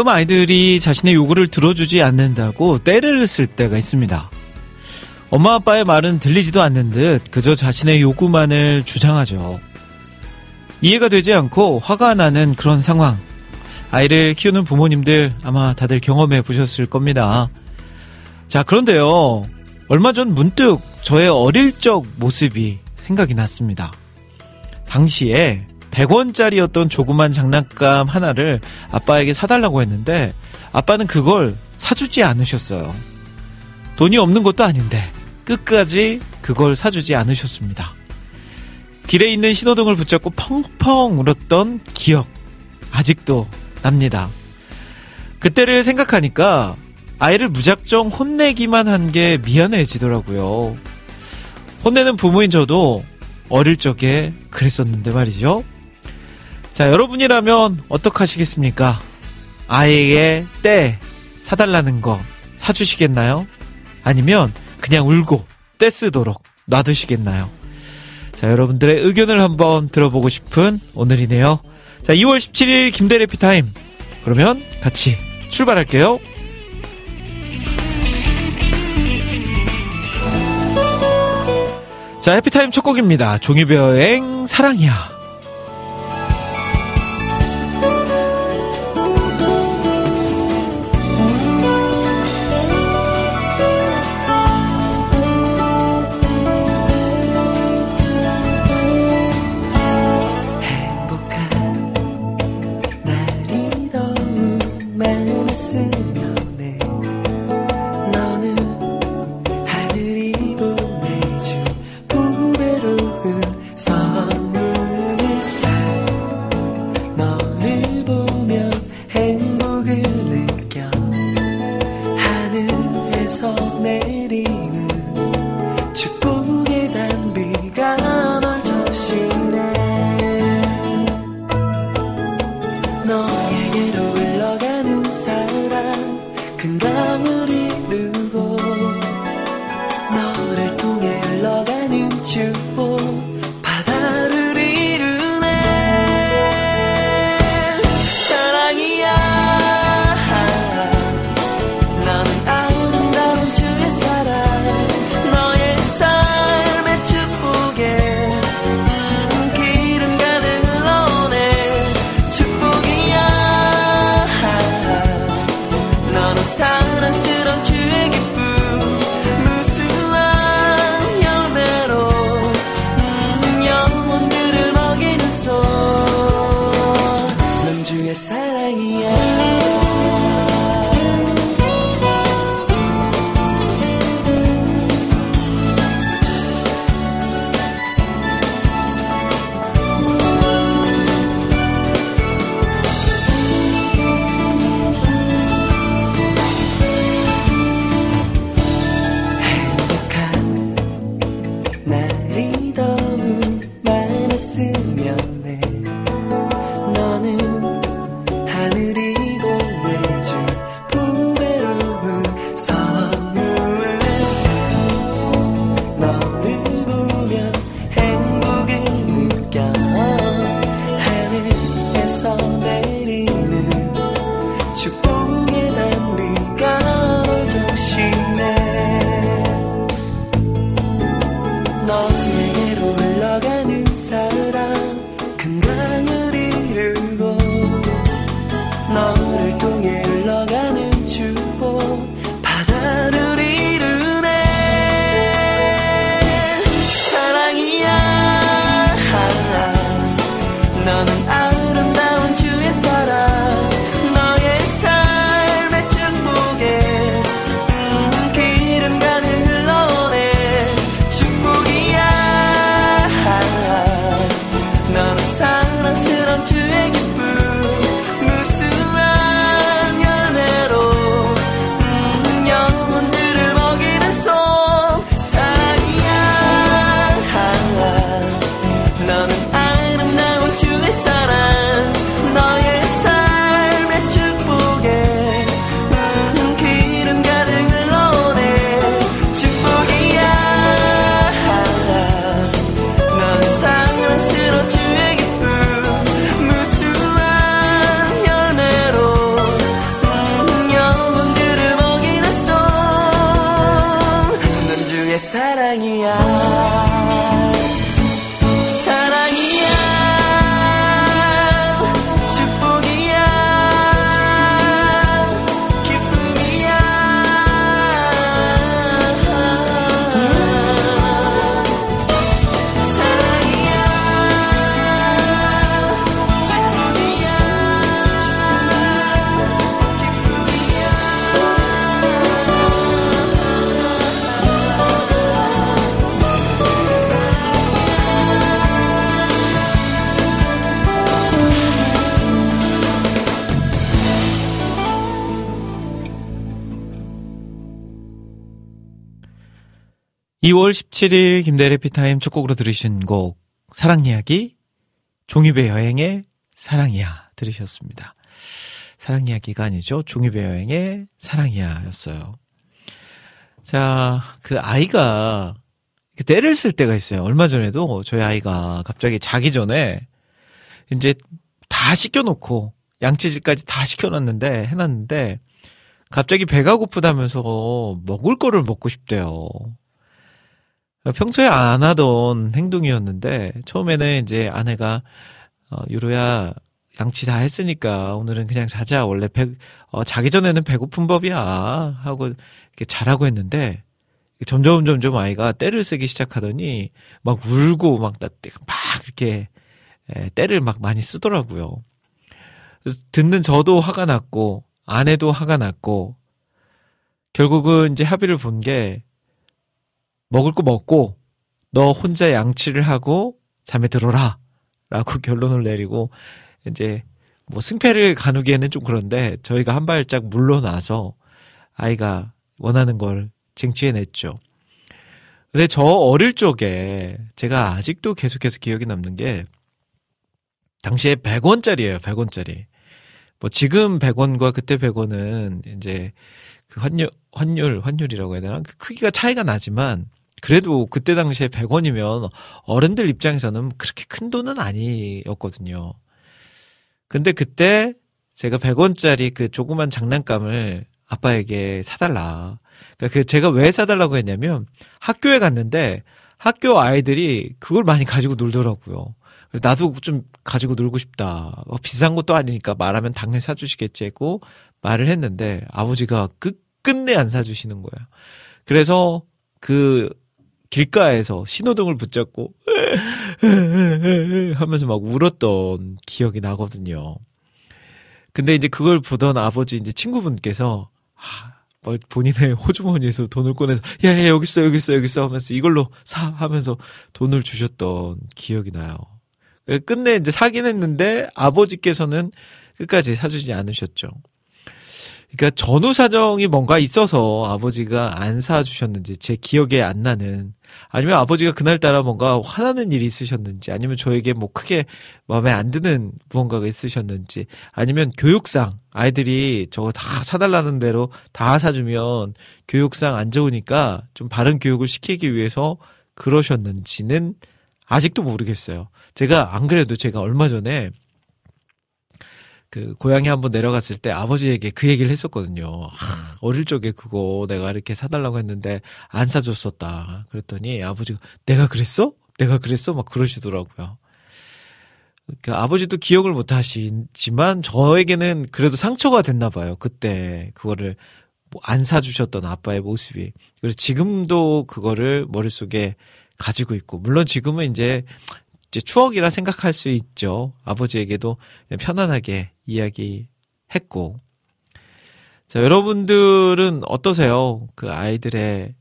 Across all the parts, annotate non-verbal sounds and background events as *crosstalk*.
가끔 아이들이 자신의 요구를 들어주지 않는다고 때를 쓸 때가 있습니다. 엄마 아빠의 말은 들리지도 않는 듯 그저 자신의 요구만을 주장하죠. 이해가 되지 않고 화가 나는 그런 상황. 아이를 키우는 부모님들 아마 다들 경험해 보셨을 겁니다. 자, 그런데요. 얼마 전 문득 저의 어릴 적 모습이 생각이 났습니다. 당시에 100원짜리였던 조그만 장난감 하나를 아빠에게 사달라고 했는데 아빠는 그걸 사주지 않으셨어요. 돈이 없는 것도 아닌데 끝까지 그걸 사주지 않으셨습니다. 길에 있는 신호등을 붙잡고 펑펑 울었던 기억 아직도 납니다. 그때를 생각하니까 아이를 무작정 혼내기만 한 게 미안해지더라고요. 혼내는 부모인 저도 어릴 적에 그랬었는데 말이죠. 자, 여러분이라면 어떡하시겠습니까? 아이에게 때 사달라는 거 사주시겠나요? 아니면 그냥 울고 때 쓰도록 놔두시겠나요? 자, 여러분들의 의견을 한번 들어보고 싶은 오늘이네요. 자, 2월 17일 김대래 피타임. 그러면 같이 출발할게요. 자, 해피타임 첫 곡입니다. 종이배 여행 사랑이야. 2월 17일 김대래 피타임 첫 곡으로 들으신 곡 사랑 이야기 종이배 여행의 사랑이야 들으셨습니다. 사랑 이야기가 아니죠. 종이배 여행의 사랑이야였어요. 자, 그 아이가 때를 쓸 때가 있어요. 얼마 전에도 저희 아이가 갑자기 자기 전에 이제 다 시켜놓고 양치질까지 다 시켜놨는데 해놨는데 갑자기 배가 고프다면서 먹을 거를 먹고 싶대요. 평소에 안 하던 행동이었는데 처음에는 이제 아내가 어, 유로야 양치 다 했으니까 오늘은 그냥 자자 원래 배, 어, 자기 전에는 배고픈 법이야 하고 이렇게 자라고 했는데 점점 점점 아이가 때를 쓰기 시작하더니 막 울고 막, 막 이렇게 때를 막 많이 쓰더라고요. 듣는 저도 화가 났고 아내도 화가 났고 결국은 이제 합의를 본 게 먹을 거 먹고 너 혼자 양치를 하고 잠에 들어라 라고 *laughs* 결론을 내리고 이제 뭐 승패를 가누기에는 좀 그런데 저희가 한 발짝 물러나서 아이가 원하는 걸 쟁취해냈죠. 근데 저 어릴 적에 제가 아직도 계속해서 기억이 남는 게 당시에 100원짜리예요, 100원짜리. 뭐 지금 100원과 그때 100원은 이제 그 환율 환율 환율이라고 해야 되나? 그 크기가 차이가 나지만 그래도 그때 당시에 100원이면 어른들 입장에서는 그렇게 큰 돈은 아니었거든요. 근데 그때 제가 100원짜리 그 조그만 장난감을 아빠에게 사달라. 그러니까 그 제가 왜 사달라고 했냐면 학교에 갔는데 학교 아이들이 그걸 많이 가지고 놀더라고요. 그래서 나도 좀 가지고 놀고 싶다. 어, 비싼 것도 아니니까 말하면 당연히 사주시겠지 했고 말을 했는데 아버지가 끝끝내 안 사주시는 거예요. 그래서 그 길가에서 신호등을 붙잡고 *laughs* 하면서 막 울었던 기억이 나거든요. 근데 이제 그걸 보던 아버지 이제 친구분께서 아, 뭐 본인의 호주머니에서 돈을 꺼내서 야, 야 여기 있어 여기 있어 여기 있어 하면서 이걸로 사 하면서 돈을 주셨던 기억이 나요. 끝내 이제 사긴 했는데 아버지께서는 끝까지 사주지 않으셨죠. 그러니까 전후 사정이 뭔가 있어서 아버지가 안 사주셨는지 제 기억에 안 나는 아니면 아버지가 그날따라 뭔가 화나는 일이 있으셨는지 아니면 저에게 뭐 크게 마음에 안 드는 무언가가 있으셨는지 아니면 교육상 아이들이 저거 다 사달라는 대로 다 사주면 교육상 안 좋으니까 좀 바른 교육을 시키기 위해서 그러셨는지는 아직도 모르겠어요. 제가 안 그래도 제가 얼마 전에 그 고향에 한번 내려갔을 때 아버지에게 그 얘기를 했었거든요. 하, 어릴 적에 그거 내가 이렇게 사달라고 했는데 안 사줬었다. 그랬더니 아버지가 내가 그랬어? 내가 그랬어? 막 그러시더라고요. 그 아버지도 기억을 못 하시지만 저에게는 그래도 상처가 됐나 봐요. 그때 그거를 뭐 안 사주셨던 아빠의 모습이. 그래서 지금도 그거를 머릿속에 가지고 있고 물론 지금은 이제 이제 추억이라 생각할 수 있죠. 아버지에게도 편안하게 이야기했고. 자, 여러분들은 어떠세요? 그 아이들의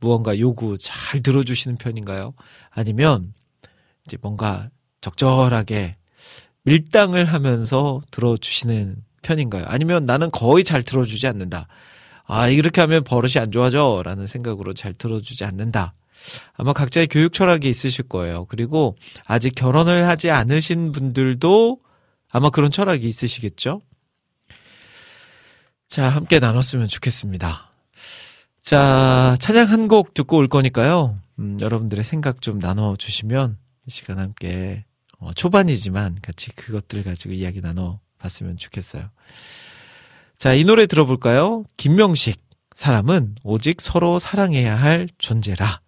무언가 요구 잘 들어주시는 편인가요? 아니면 이제 뭔가 적절하게 밀당을 하면서 들어주시는 편인가요? 아니면 나는 거의 잘 들어주지 않는다. 아, 이렇게 하면 버릇이 안 좋아져. 라는 생각으로 잘 들어주지 않는다. 아마 각자의 교육 철학이 있으실 거예요. 그리고 아직 결혼을 하지 않으신 분들도 아마 그런 철학이 있으시겠죠? 자, 함께 나눴으면 좋겠습니다. 자, 찬양 한 곡 듣고 올 거니까요. 음, 여러분들의 생각 좀 나눠주시면 이 시간 함께 어, 초반이지만 같이 그것들 가지고 이야기 나눠봤으면 좋겠어요. 자, 이 노래 들어볼까요? 김명식. 사람은 오직 서로 사랑해야 할 존재라.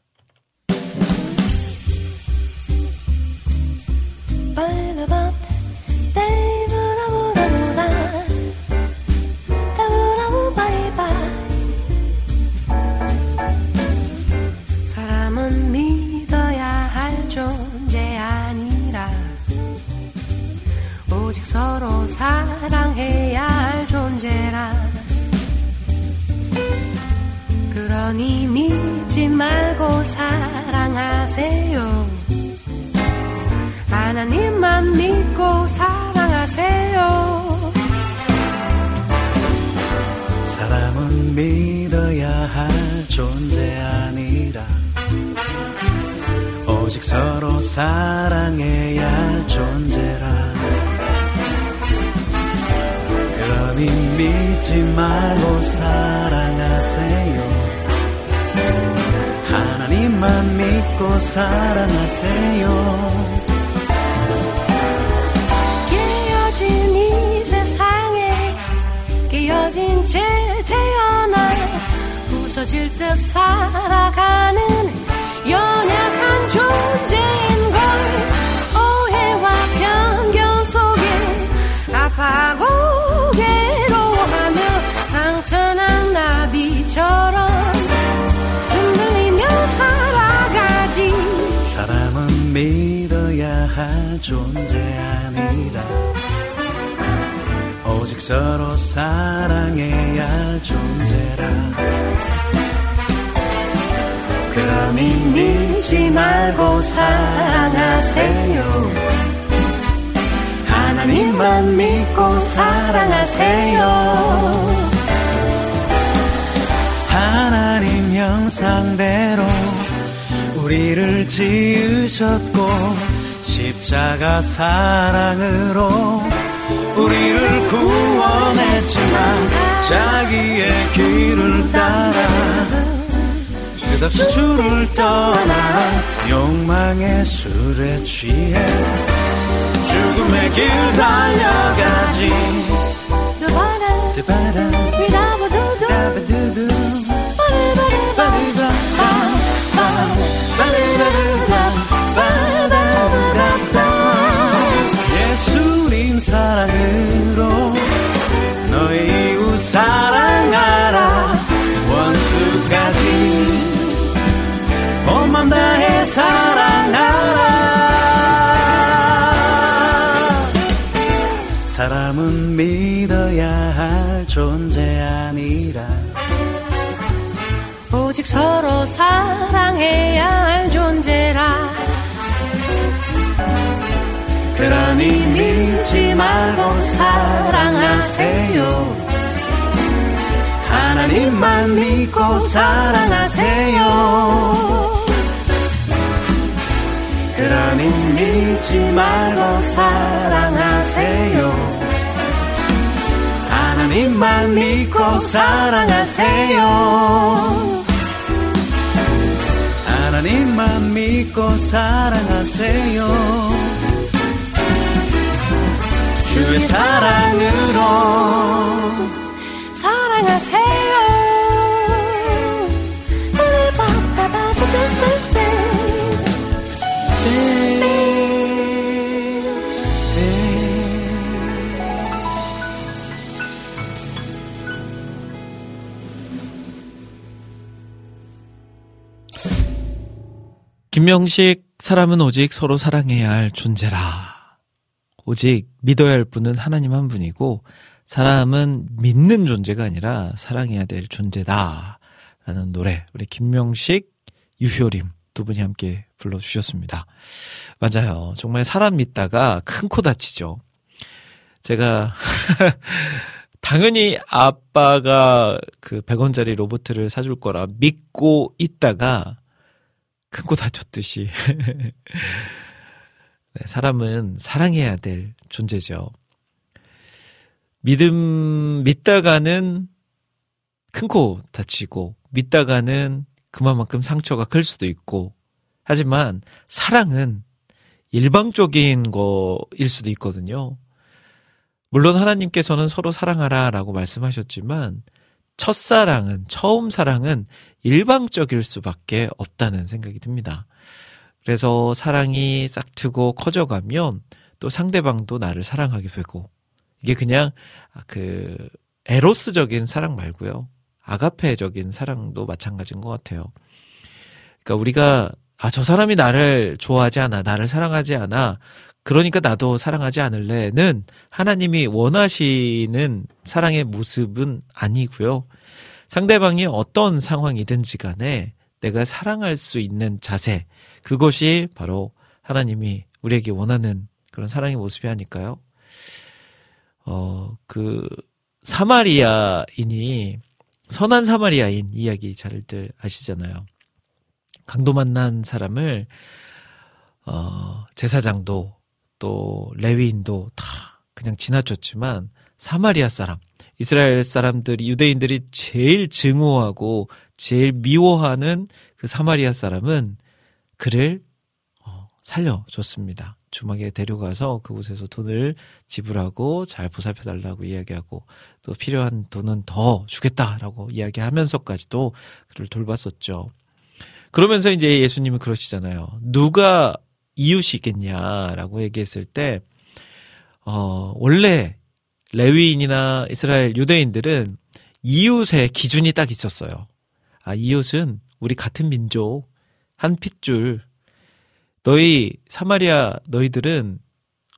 그러니 믿지 말고 사랑하세요. 하나님만 믿고 사랑하세요. 사람은 믿어야 할 존재 아니라 서로 사랑해야 할 존재라. 그러니 믿지 말고 사랑하세요. 하 나님만 믿고 사랑하세요. 깨어진 이 세상에 깨어진 채 태어나 부서질 듯 살아가는 연약한 존재인 걸 오해와 편견 속에 아파하고 괴로워하며 상처난 나비처럼 믿어야 할 존재 아니라 오직 서로 사랑해야 할 존재라. 그러니 믿지 말고 사랑하세요. 하나님만 믿고 사랑하세요. 하나님 형상대로 우리를 지으셨고 십자가 사랑으로 우리를 구원했지만 자기의 길을 따라 끝없이 주를 떠나 욕망의 술에 취해 죽음의 길 달려가지. 두바라 드 예수님 사랑으로 너의 이웃 사랑하라. 원수까지 온맘 다해 사랑하라. 사람은 믿어야 할 존재 아니라 오직 서로 사랑해야 할 존재라. 그러니 믿지 말고 사랑하세요. 하나님만 믿고 사랑하세요. 그러니 믿지 말고 사랑하세요. 하나님만 믿고 사랑하세요 하나님만 믿고 사랑하세요. 주의 사랑으로 사랑하세요 김명식 사람은 오직 서로 사랑해야 할 존재라. 오직 믿어야 할 분은 하나님 한 분이고 사람은 믿는 존재가 아니라 사랑해야 될 존재다. 라는 노래 우리 김명식, 유효림 두 분이 함께 불러주셨습니다. 맞아요. 정말 사람 믿다가 큰 코 다치죠. 제가 *laughs* 당연히 아빠가 그 100원짜리 로봇을 사줄 거라 믿고 있다가 큰코 다쳤듯이 *laughs* 네, 사람은 사랑해야 될 존재죠. 믿음 믿다가는 큰 코 다치고 믿다가는 그만큼 상처가 클 수도 있고 하지만 사랑은 일방적인 거일 수도 있거든요. 물론 하나님께서는 서로 사랑하라 라고 말씀하셨지만 첫사랑은 처음 사랑은 일방적일 수밖에 없다는 생각이 듭니다. 그래서 사랑이 싹트고 커져가면 또 상대방도 나를 사랑하게 되고 이게 그냥 그 에로스적인 사랑 말고요. 아가페적인 사랑도 마찬가지인 것 같아요. 그러니까 우리가 아, 저 사람이 나를 좋아하지 않아, 나를 사랑하지 않아, 그러니까 나도 사랑하지 않을래는 하나님이 원하시는 사랑의 모습은 아니고요. 상대방이 어떤 상황이든지 간에 내가 사랑할 수 있는 자세, 그것이 바로 하나님이 우리에게 원하는 그런 사랑의 모습이 아닐까요? 어, 그, 사마리아인이, 선한 사마리아인 이야기 잘들 아시잖아요. 강도 만난 사람을 어, 제사장도 또 레위인도 다 그냥 지나쳤지만 사마리아 사람, 이스라엘 사람들이 유대인들이 제일 증오하고 제일 미워하는 그 사마리아 사람은 그를 어, 살려줬습니다. 주막에 데려가서 그곳에서 돈을 지불하고 잘 보살펴 달라고 이야기하고 또 필요한 돈은 더 주겠다라고 이야기하면서까지도 그를 돌봤었죠. 그러면서 이제 예수님은 그러시잖아요. 누가 이웃이겠냐라고 얘기했을 때, 어, 원래 레위인이나 이스라엘 유대인들은 이웃의 기준이 딱 있었어요. 아, 이웃은 우리 같은 민족, 한 핏줄. 너희 사마리아 너희들은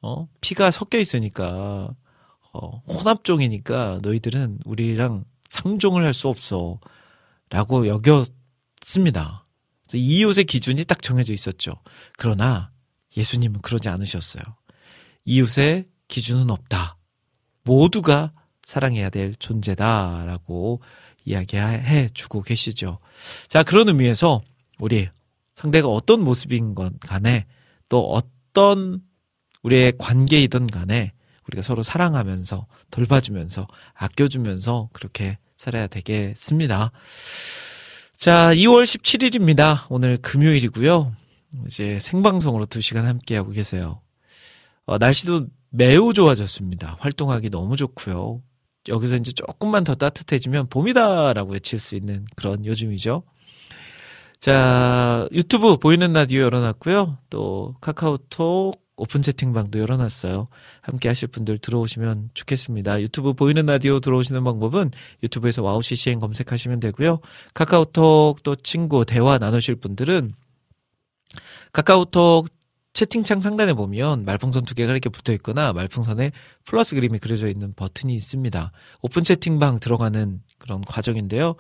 어, 피가 섞여 있으니까 어, 혼합종이니까 너희들은 우리랑 상종을 할 수 없어. 라고 여겼습니다. 이웃의 기준이 딱 정해져 있었죠. 그러나 예수님은 그러지 않으셨어요. 이웃의 기준은 없다. 모두가 사랑해야 될 존재다라고 이야기해 주고 계시죠. 자, 그런 의미에서 우리 상대가 어떤 모습인 건 간에 또 어떤 우리의 관계이든 간에 우리가 서로 사랑하면서 돌봐주면서 아껴주면서 그렇게 살아야 되겠습니다. 자, 2월 17일입니다. 오늘 금요일이고요. 이제 생방송으로 2시간 함께하고 계세요. 어, 날씨도 매우 좋아졌습니다. 활동하기 너무 좋고요. 여기서 이제 조금만 더 따뜻해지면 봄이다라고 외칠 수 있는 그런 요즘이죠. 자, 유튜브 보이는 라디오 열어놨고요. 또 카카오톡 오픈 채팅방도 열어놨어요. 함께 하실 분들 들어오시면 좋겠습니다. 유튜브 보이는 라디오 들어오시는 방법은 유튜브에서 와우 CCM 검색하시면 되고요. 카카오톡 또 친구 대화 나누실 분들은 카카오톡 채팅창 상단에 보면 말풍선 두 개가 이렇게 붙어 있거나 말풍선에 플러스 그림이 그려져 있는 버튼이 있습니다. 오픈 채팅방 들어가는 그런 과정인데요.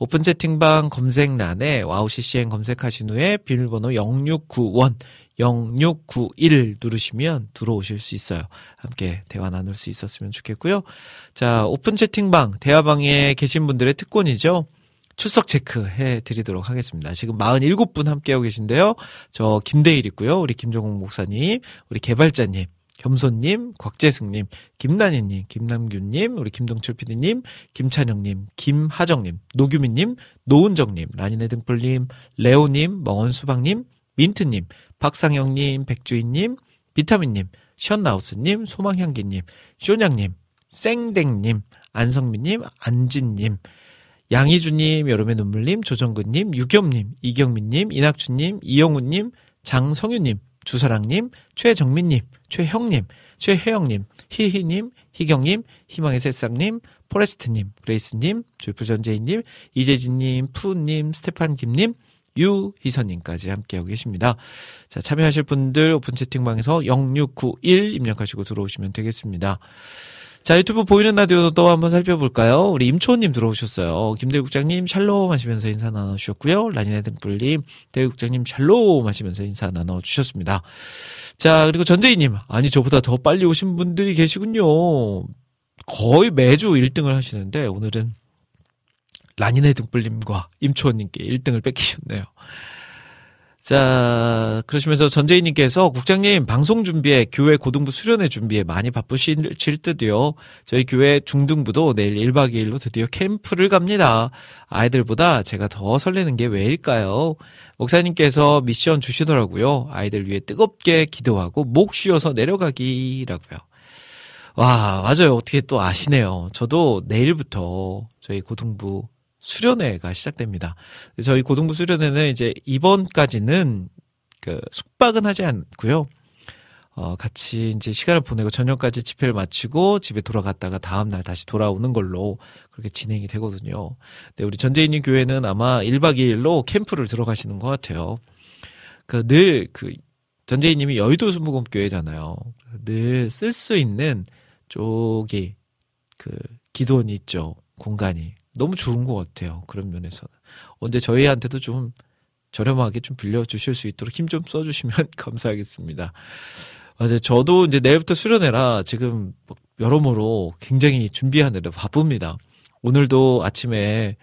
오픈 채팅방 검색란에 와우 CCM 검색하신 후에 비밀번호 0691 0691 누르시면 들어오실 수 있어요. 함께 대화 나눌 수 있었으면 좋겠고요. 자, 오픈 채팅방, 대화방에 계신 분들의 특권이죠. 출석 체크해 드리도록 하겠습니다. 지금 47분 함께하고 계신데요. 저 김대일 있고요. 우리 김종국 목사님, 우리 개발자님, 겸손님, 곽재승님, 김난희님, 김남균님, 우리 김동철 PD님, 김찬영님, 김하정님, 노규민님, 노은정님, 라니네 등불님, 레오님, 멍원수박님, 민트님, 박상영님, 백주인님, 비타민님, 션나우스님, 소망향기님, 쇼냥님, 쌩댕님, 안성민님, 안진님, 양희주님, 여름의 눈물님, 조정근님, 유겸님, 이경민님, 이낙주님, 이영훈님, 장성유님, 주사랑님, 최정민님, 최형님, 최혜영님, 희희님, 희경님, 희망의 새싹님, 포레스트님, 그레이스님, 조이풀전재희님, 이재진님, 푸님, 스테판 김님, 유희선님까지 함께하고 계십니다. 자, 참여하실 분들 오픈 채팅방에서 0691 입력하시고 들어오시면 되겠습니다. 자, 유튜브 보이는 라디오도 또 한번 살펴볼까요? 우리 임초원님 들어오셨어요. 김대 국장님 샬롬 하시면서 인사 나눠주셨고요. 라니네 등불님, 대 국장님 샬롬 하시면서 인사 나눠주셨습니다. 자, 그리고 전재희님, 아니, 저보다 더 빨리 오신 분들이 계시군요. 거의 매주 1등을 하시는데, 오늘은 라니네 등불님과 임초원님께 1등을 뺏기셨네요. 자, 그러시면서 전재희님께서 국장님 방송 준비에 교회 고등부 수련회 준비에 많이 바쁘실 듯이요. 저희 교회 중등부도 내일 1박 2일로 드디어 캠프를 갑니다. 아이들보다 제가 더 설레는 게 왜일까요? 목사님께서 미션 주시더라고요. 아이들 위해 뜨겁게 기도하고 목 쉬어서 내려가기라고요. 와, 맞아요. 어떻게 또 아시네요. 저도 내일부터 저희 고등부 수련회가 시작됩니다. 저희 고등부 수련회는 이제 이번까지는 그 숙박은 하지 않고요. 어, 같이 이제 시간을 보내고 저녁까지 집회를 마치고 집에 돌아갔다가 다음날 다시 돌아오는 걸로 그렇게 진행이 되거든요. 근데 우리 전재인님 교회는 아마 1박 2일로 캠프를 들어가시는 것 같아요. 그 늘 그 전재인님이 여의도 수무금교회잖아요. 늘 쓸 수 있는 쪽이 그 기도원이 있죠. 공간이. 너무 좋은 것 같아요. 그런 면에서는. 언제 저희한테도 좀 저렴하게 좀 빌려주실 수 있도록 힘 좀 써주시면 *laughs* 감사하겠습니다. 맞아요. 저도 이제 내일부터 수련회라 지금 여러모로 굉장히 준비하느라 바쁩니다. 오늘도 아침에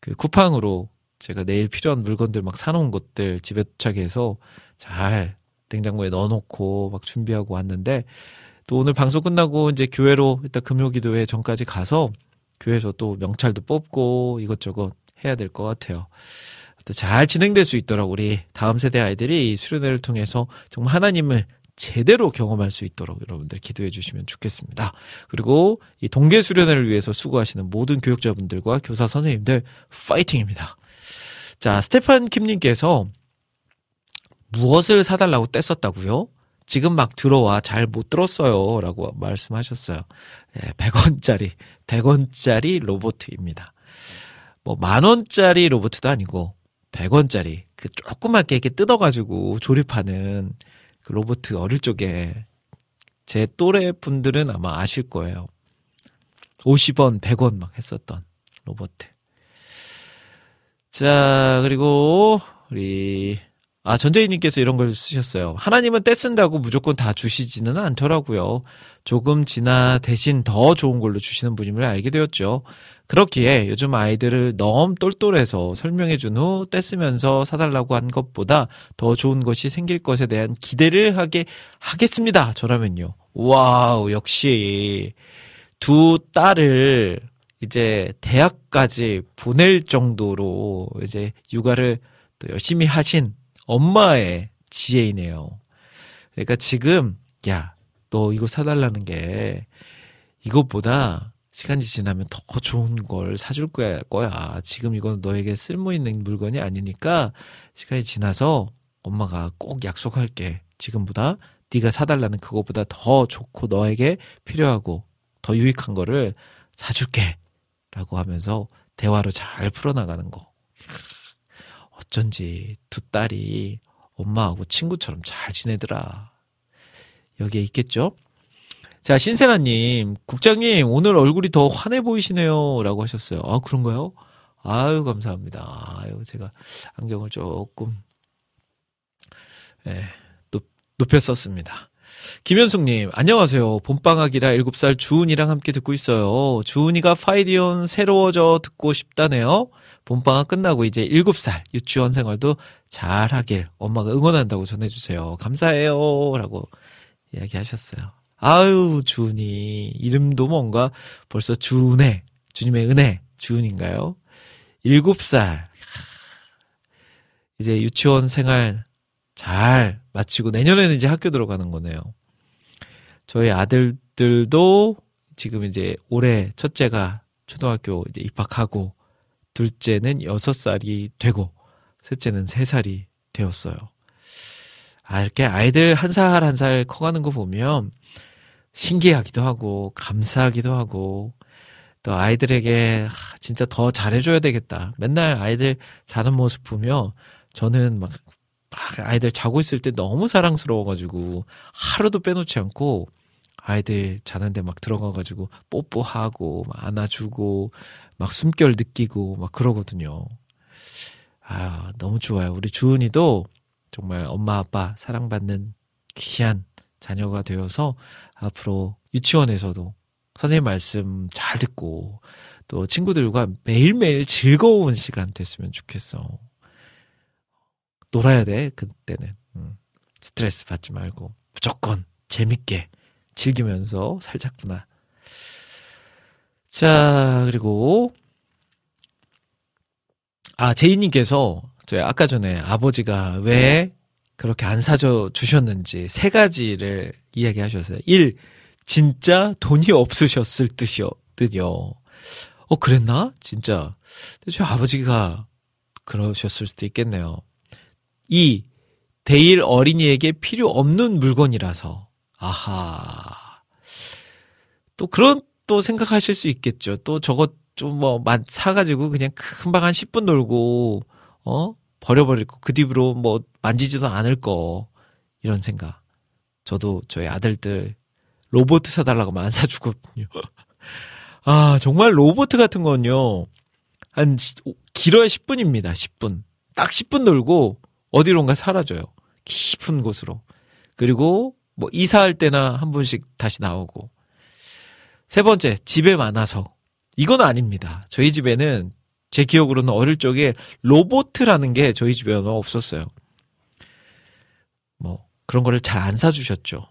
그 쿠팡으로 제가 내일 필요한 물건들 막 사놓은 것들 집에 도착해서 잘 냉장고에 넣어놓고 막 준비하고 왔는데 또 오늘 방송 끝나고 이제 교회로 일단 금요 기도회 전까지 가서 교회에서 또 명찰도 뽑고 이것저것 해야 될 것 같아요. 잘 진행될 수 있도록 우리 다음 세대 아이들이 이 수련회를 통해서 정말 하나님을 제대로 경험할 수 있도록 여러분들 기도해 주시면 좋겠습니다. 그리고 이 동계 수련회를 위해서 수고하시는 모든 교육자분들과 교사 선생님들 파이팅입니다. 자, 스테판 킴님께서 무엇을 사달라고 뗐었다고요? 지금 막 들어와 잘 못 들었어요. 라고 말씀하셨어요. 예, 100원짜리, 100원짜리 로봇입니다. 뭐, 만원짜리 로봇도 아니고, 100원짜리, 그 조그맣게 이렇게 뜯어가지고 조립하는 그 로봇 어릴 적에 제 또래 분들은 아마 아실 거예요. 50원, 100원 막 했었던 로봇. 자, 그리고 우리 아, 전재희님께서 이런 걸 쓰셨어요. 하나님은 떼쓴다고 무조건 다 주시지는 않더라고요. 조금 지나 대신 더 좋은 걸로 주시는 분임을 알게 되었죠. 그렇기에 요즘 아이들을 너무 똘똘해서 설명해 준 후 떼쓰면서 사달라고 한 것보다 더 좋은 것이 생길 것에 대한 기대를 하게 하겠습니다. 저라면요. 와우, 역시 두 딸을 이제 대학까지 보낼 정도로 이제 육아를 또 열심히 하신 엄마의 지혜이네요. 그러니까 지금 야, 너 이거 사달라는 게 이것보다 시간이 지나면 더 좋은 걸 사줄 거야. 지금 이건 너에게 쓸모 있는 물건이 아니니까 시간이 지나서 엄마가 꼭 약속할게. 지금보다 네가 사달라는 그거보다 더 좋고 너에게 필요하고 더 유익한 거를 사줄게. 라고 하면서 대화로 잘 풀어나가는 거. 어쩐지 두 딸이 엄마하고 친구처럼 잘 지내더라. 여기에 있겠죠? 자, 신세나님, 국장님, 오늘 얼굴이 더 환해 보이시네요. 라고 하셨어요. 아, 그런가요? 아유, 감사합니다. 아유, 제가 안경을 조금, 예, 높, 높였었습니다. 김현숙님, 안녕하세요. 봄방학이라 7살 주은이랑 함께 듣고 있어요. 주은이가 파이디온 새로워져 듣고 싶다네요. 봄방학 끝나고 이제 7살 유치원 생활도 잘 하길 엄마가 응원한다고 전해주세요. 감사해요. 라고 이야기 하셨어요. 아유, 주은이. 이름도 뭔가 벌써 주은혜, 주님의 은혜, 주은인가요? 7살. 이제 유치원 생활 잘 마치고 내년에는 이제 학교 들어가는 거네요. 저희 아들들도 지금 이제 올해 첫째가 초등학교 이제 입학하고 둘째는 여섯 살이 되고 셋째는 세 살이 되었어요. 아, 이렇게 아이들 한살 한 살 커가는 거 보면 신기하기도 하고 감사하기도 하고 또 아이들에게 진짜 더 잘해줘야 되겠다. 맨날 아이들 자는 모습 보면 저는 막 아이들 자고 있을 때 너무 사랑스러워가지고 하루도 빼놓지 않고 아이들 자는데 막 들어가가지고 뽀뽀하고 안아주고 막 숨결 느끼고 막 그러거든요. 아 너무 좋아요. 우리 주은이도 정말 엄마 아빠 사랑받는 귀한 자녀가 되어서 앞으로 유치원에서도 선생님 말씀 잘 듣고 또 친구들과 매일매일 즐거운 시간 됐으면 좋겠어. 놀아야 돼, 그때는. 음, 스트레스 받지 말고. 무조건 재밌게 즐기면서 살자꾸나. 자, 그리고, 아, 제이님께서, 저희 아까 전에 아버지가 왜 그렇게 안 사줘 주셨는지 세 가지를 이야기 하셨어요. 1. 진짜 돈이 없으셨을 듯이요, 듯요. 어, 그랬나? 진짜. 저희 아버지가 그러셨을 수도 있겠네요. 2. 대일 어린이에게 필요 없는 물건이라서. 아하. 또 그런 또 생각하실 수 있겠죠. 또 저것 좀뭐 사가지고 그냥 금방 한 10분 놀고, 어? 버려버릴 거. 그 뒤로 뭐 만지지도 않을 거. 이런 생각. 저도 저희 아들들 로보트 사달라고 안 사주거든요. *laughs* 아, 정말 로보트 같은 건요. 한, 길어야 10분입니다. 10분. 딱 10분 놀고, 어디론가 사라져요. 깊은 곳으로. 그리고 뭐 이사할 때나 한 번씩 다시 나오고. 세 번째, 집에 많아서. 이건 아닙니다. 저희 집에는 제 기억으로는 어릴 적에 로보트라는 게 저희 집에는 없었어요. 뭐 그런 거를 잘 안 사주셨죠.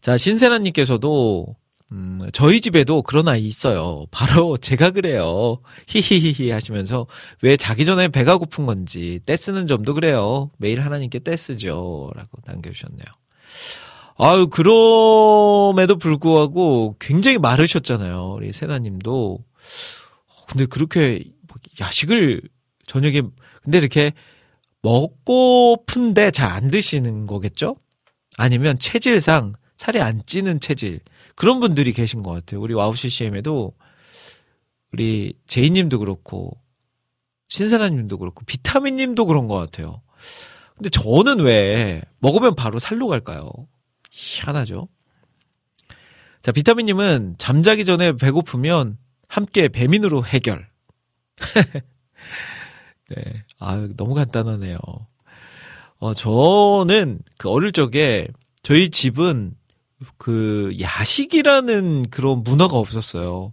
자, 신세나님께서도, 음, 저희 집에도 그런 아이 있어요. 바로 *laughs* 제가 그래요. 히히히히 하시면서 왜 자기 전에 배가 고픈 건지 떼쓰는 점도 그래요. 매일 하나님께 떼쓰죠. 라고 남겨주셨네요. 아유, 그럼에도 불구하고 굉장히 마르셨잖아요. 우리 세나님도. 근데 그렇게 야식을 저녁에, 근데 이렇게 먹고픈데 잘 안 드시는 거겠죠? 아니면 체질상 살이 안 찌는 체질. 그런 분들이 계신 것 같아요. 우리 와우 CCM에도 우리 제이님도 그렇고 신세라님도 그렇고 비타민님도 그런 것 같아요. 근데 저는 왜 먹으면 바로 살로 갈까요? 희한하죠. 자, 비타민님은 잠자기 전에 배고프면 함께 배민으로 해결. *laughs* 네. 아, 너무 간단하네요. 어, 저는 그 어릴 적에 저희 집은 그 야식이라는 그런 문화가 없었어요.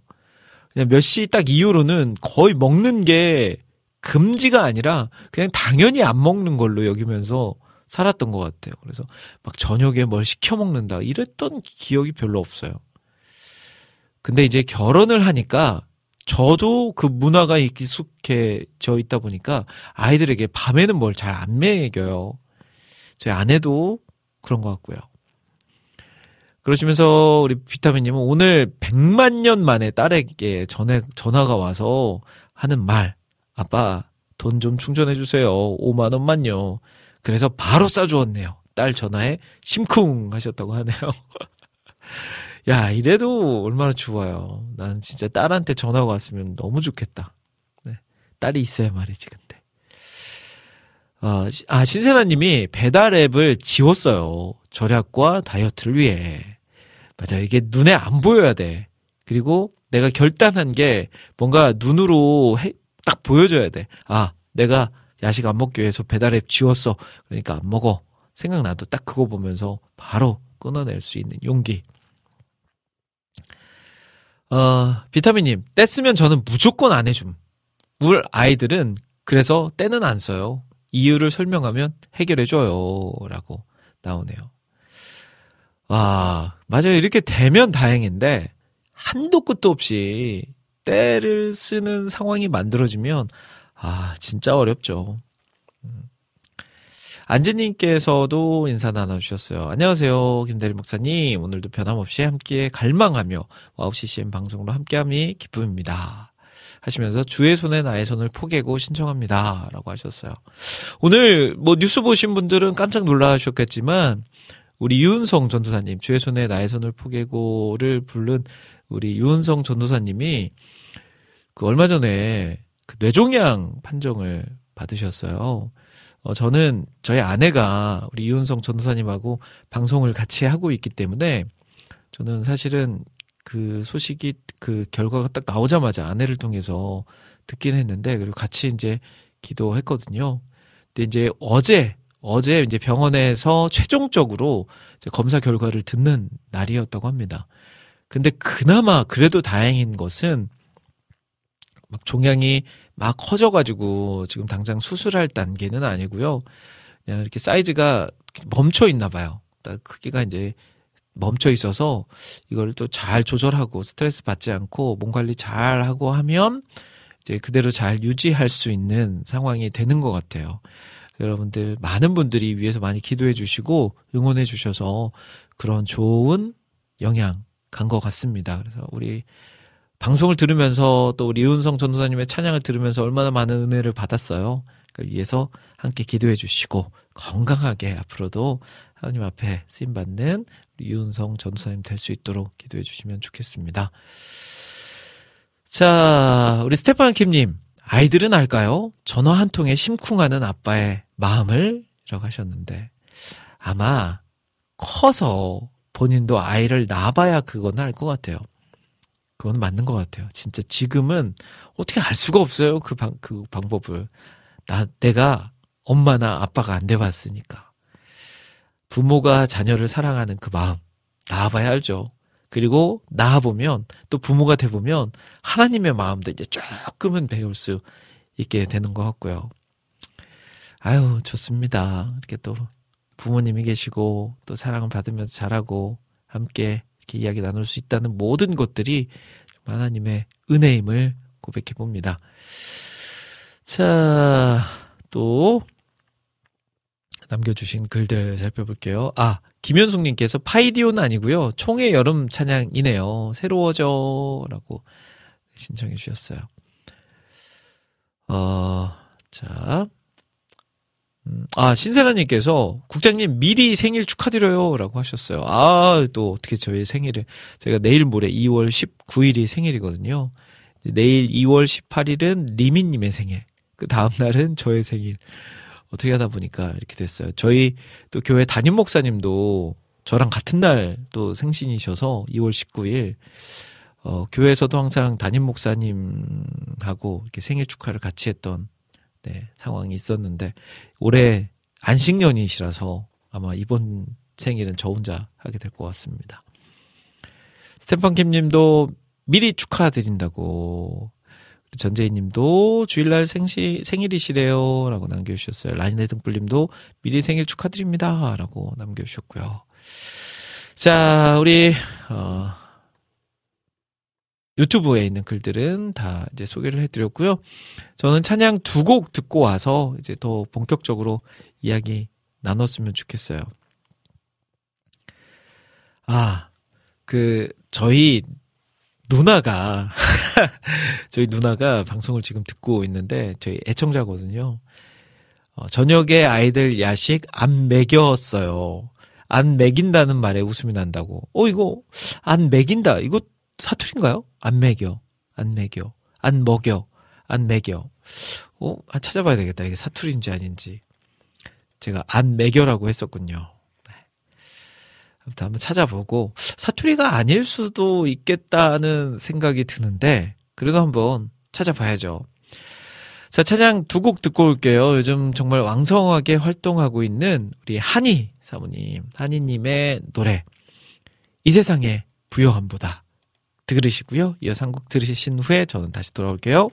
그냥 몇 시 딱 이후로는 거의 먹는 게 금지가 아니라 그냥 당연히 안 먹는 걸로 여기면서 살았던 것 같아요. 그래서 막 저녁에 뭘 시켜 먹는다 이랬던 기억이 별로 없어요. 근데 이제 결혼을 하니까 저도 그 문화가 익숙해져 있다 보니까 아이들에게 밤에는 뭘 잘 안 먹여요. 저희 아내도 그런 것 같고요. 그러시면서 우리 비타민님은 오늘 100만 년 만에 딸에게 전에 전화가 와서 하는 말. 아빠, 돈 좀 충전해주세요. 5만 원만요. 그래서 바로 쏴주었네요. 딸 전화에 심쿵 하셨다고 하네요. *laughs* 야, 이래도 얼마나 좋아요. 난 진짜 딸한테 전화가 왔으면 너무 좋겠다. 네. 딸이 있어야 말이지, 근데. 어, 아, 신세나님이 배달 앱을 지웠어요. 절약과 다이어트를 위해. 맞아. 이게 눈에 안 보여야 돼. 그리고 내가 결단한 게 뭔가 눈으로 해, 딱 보여줘야 돼. 아, 내가 야식 안 먹기 위해서 배달앱 지웠어. 그러니까 안 먹어. 생각나도 딱 그거 보면서 바로 끊어낼 수 있는 용기. 어, 비타민님, 떼쓰면 저는 무조건 안 해줌. 울 아이들은 그래서 떼는 안 써요. 이유를 설명하면 해결해줘요. 라고 나오네요. 와, 맞아요. 이렇게 되면 다행인데, 한도 끝도 없이 때를 쓰는 상황이 만들어지면, 아, 진짜 어렵죠. 음. 안지님께서도 인사 나눠주셨어요. 안녕하세요. 김대리 목사님. 오늘도 변함없이 함께 갈망하며 와우 CCM 방송으로 함께함이 기쁨입니다. 하시면서 주의 손에 나의 손을 포개고 신청합니다. 라고 하셨어요. 오늘 뭐 뉴스 보신 분들은 깜짝 놀라셨겠지만, 우리 유은성 전도사님, 주의 손에 나의 손을 포개고를 부른 우리 유은성 전도사님이 그 얼마 전에 그 뇌종양 판정을 받으셨어요. 어, 저는 저희 아내가 우리 유은성 전도사님하고 방송을 같이 하고 있기 때문에 저는 사실은 그 소식이 그 결과가 딱 나오자마자 아내를 통해서 듣긴 했는데 그리고 같이 이제 기도했거든요. 근데 이제 어제 어제 이제 병원에서 최종적으로 검사 결과를 듣는 날이었다고 합니다. 근데 그나마 그래도 다행인 것은 막 종양이 막 커져가지고 지금 당장 수술할 단계는 아니고요. 그냥 이렇게 사이즈가 멈춰 있나 봐요. 딱 크기가 이제 멈춰 있어서 이걸 또 잘 조절하고 스트레스 받지 않고 몸 관리 잘 하고 하면 이제 그대로 잘 유지할 수 있는 상황이 되는 것 같아요. 여러분들 많은 분들이 위해서 많이 기도해 주시고 응원해 주셔서 그런 좋은 영향 간 것 같습니다. 그래서 우리 방송을 들으면서 또 우리 이은성 전도사님의 찬양을 들으면서 얼마나 많은 은혜를 받았어요. 그 위해서 함께 기도해 주시고 건강하게 앞으로도 하나님 앞에 쓰임 받는 이은성 전도사님 될 수 있도록 기도해 주시면 좋겠습니다. 자, 우리 스테판 킴님 아이들은 알까요? 전화 한 통에 심쿵하는 아빠의 마음을 라고 하셨는데 아마 커서 본인도 아이를 낳아봐야 그건 알 것 같아요. 그건 맞는 것 같아요. 진짜 지금은 어떻게 알 수가 없어요. 그 방, 그 방법을. 나, 내가 엄마나 아빠가 안 돼봤으니까. 부모가 자녀를 사랑하는 그 마음, 낳아봐야 알죠. 그리고 낳아보면, 또 부모가 돼보면, 하나님의 마음도 이제 조금은 배울 수 있게 되는 것 같고요. 아유, 좋습니다. 이렇게 또 부모님이 계시고 또 사랑을 받으면서 자라고 함께 이렇게 이야기 나눌 수 있다는 모든 것들이 하나님의 은혜임을 고백해 봅니다. 자, 또 남겨주신 글들 살펴볼게요. 아, 김현숙님께서 파이디오는 아니고요. 총의 여름 찬양이네요. 새로워져 라고 신청해 주셨어요. 어, 자. 음, 아, 신세라님께서 국장님 미리 생일 축하드려요 라고 하셨어요. 아, 또 어떻게 저희 생일을, 제가 내일 모레 2월 19일이 생일이거든요. 내일 2월 18일은 리미님의 생일. 그 다음날은 저의 생일. 어떻게 하다 보니까 이렇게 됐어요. 저희 또 교회 담임 목사님도 저랑 같은 날 또 생신이셔서 2월 19일 어, 교회에서도 항상 담임 목사님하고 이렇게 생일 축하를 같이 했던 네, 상황이 있었는데 올해 안식년이시라서 아마 이번 생일은 저 혼자 하게 될 것 같습니다. 스테판 김님도 미리 축하드린다고 전재희 님도 주일날 생시, 생일이시래요. 라고 남겨주셨어요. 라니네 등불님도 미리 생일 축하드립니다. 라고 남겨주셨고요. 자, 우리, 어, 유튜브에 있는 글들은 다 이제 소개를 해드렸고요. 저는 찬양 두 곡 듣고 와서 이제 더 본격적으로 이야기 나눴으면 좋겠어요. 아, 그, 저희 누나가, *laughs* 저희 누나가 방송을 지금 듣고 있는데, 저희 애청자거든요. 어, 저녁에 아이들 야식 안 먹였어요. 안 먹인다는 말에 웃음이 난다고. 어, 이거, 안 먹인다. 이거 사투리인가요? 안 먹여. 안 먹여. 안 먹여. 안 먹여. 어, 아, 찾아봐야 되겠다. 이게 사투리인지 아닌지. 제가 안 먹여라고 했었군요. 네. 아무튼 한번 찾아보고 사투리가 아닐 수도 있겠다는 생각이 드는데 그래도 한번 찾아봐야죠. 자, 찬양 두 곡 듣고 올게요. 요즘 정말 왕성하게 활동하고 있는 우리 한이 사모님, 한이님의 노래. 이 세상에 부요함보다. 들으시고요. 이어서 한곡 들으신 후에 저는 다시 돌아올게요.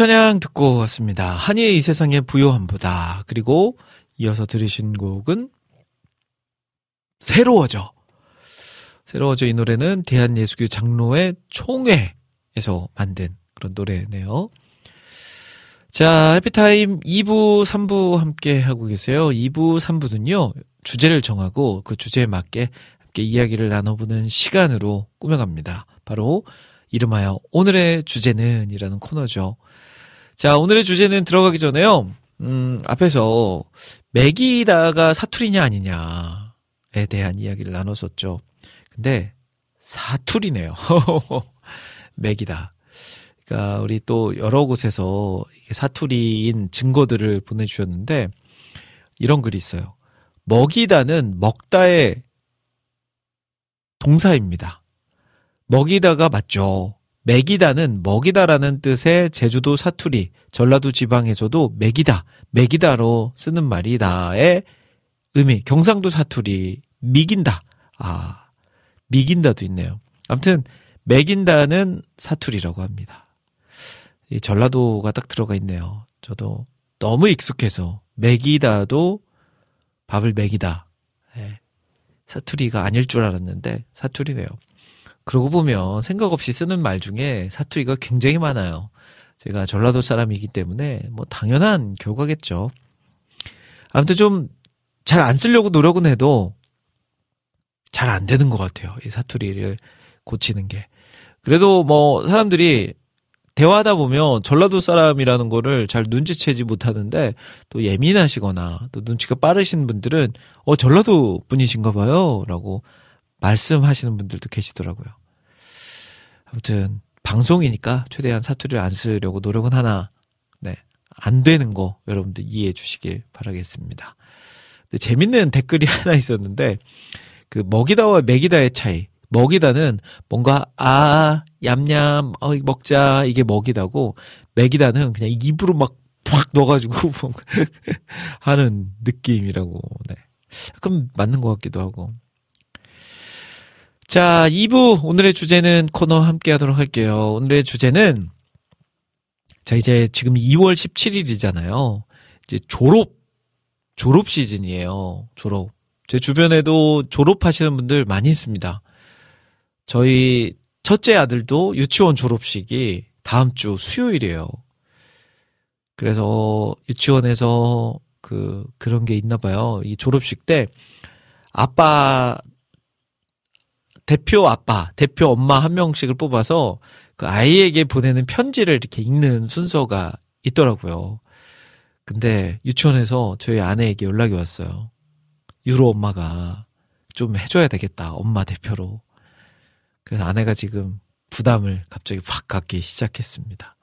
찬양 듣고 왔습니다. 한이의 이 세상의 부요함보다. 그리고 이어서 들으신 곡은 새로워져. 새로워져 이 노래는 대한예수교 장로의 총회에서 만든 그런 노래네요. 자, 해피타임 2부, 3부 함께 하고 계세요. 2부, 3부는요, 주제를 정하고 그 주제에 맞게 함께 이야기를 나눠보는 시간으로 꾸며갑니다. 바로 이름하여 오늘의 주제는 이라는 코너죠. 자, 오늘의 주제는 들어가기 전에요, 음, 앞에서 맥이다가 사투리냐 아니냐에 대한 이야기를 나눴었죠. 근데 사투리네요. *laughs* 맥이다. 그러니까 우리 또 여러 곳에서 사투리인 증거들을 보내주셨는데 이런 글이 있어요. 먹이다는 먹다의 동사입니다. 먹이다가 맞죠. 먹이다는 먹이다라는 뜻의 제주도 사투리, 전라도 지방에서도 먹이다, 먹이다로 쓰는 말이다의 의미, 경상도 사투리, 미긴다. 아, 미긴다도 있네요. 아무튼, 먹인다는 사투리라고 합니다. 이 전라도가 딱 들어가 있네요. 저도 너무 익숙해서 먹이다도 밥을 먹이다. 예. 사투리가 아닐 줄 알았는데 사투리네요. 그러고 보면 생각 없이 쓰는 말 중에 사투리가 굉장히 많아요. 제가 전라도 사람이기 때문에 뭐 당연한 결과겠죠. 아무튼 좀 잘 안 쓰려고 노력은 해도 잘 안 되는 것 같아요. 이 사투리를 고치는 게. 그래도 뭐 사람들이 대화하다 보면 전라도 사람이라는 거를 잘 눈치채지 못하는데 또 예민하시거나 또 눈치가 빠르신 분들은 어 전라도 분이신가 봐요라고 말씀하시는 분들도 계시더라고요. 아무튼 방송이니까 최대한 사투리를 안 쓰려고 노력은 하나 네. 안 되는 거 여러분들 이해해 주시길 바라겠습니다. 근데 재밌는 댓글이 *laughs* 하나 있었는데 그 먹이다와 먹이다의 차이. 먹이다는 뭔가 아 얌얌 어 먹자 이게 먹이다고 먹이다는 그냥 입으로 막팍 넣어가지고 *laughs* 하는 느낌이라고 네. 약간 맞는 것 같기도 하고 자 2부 오늘의 주제는 코너 함께 하도록 할게요. 오늘의 주제는 자 이제 지금 2월 17일이잖아요. 이제 졸업 졸업 시즌이에요. 졸업. 제 주변에도 졸업하시는 분들 많이 있습니다. 저희 첫째 아들도 유치원 졸업식이 다음 주 수요일이에요. 그래서 유치원에서 그 그런 게 있나 봐요. 이 졸업식 때 아빠 대표 아빠, 대표 엄마 한 명씩을 뽑아서 그 아이에게 보내는 편지를 이렇게 읽는 순서가 있더라고요. 근데 유치원에서 저희 아내에게 연락이 왔어요. 유로 엄마가 좀 해줘야 되겠다. 엄마 대표로. 그래서 아내가 지금 부담을 갑자기 확 갖기 시작했습니다.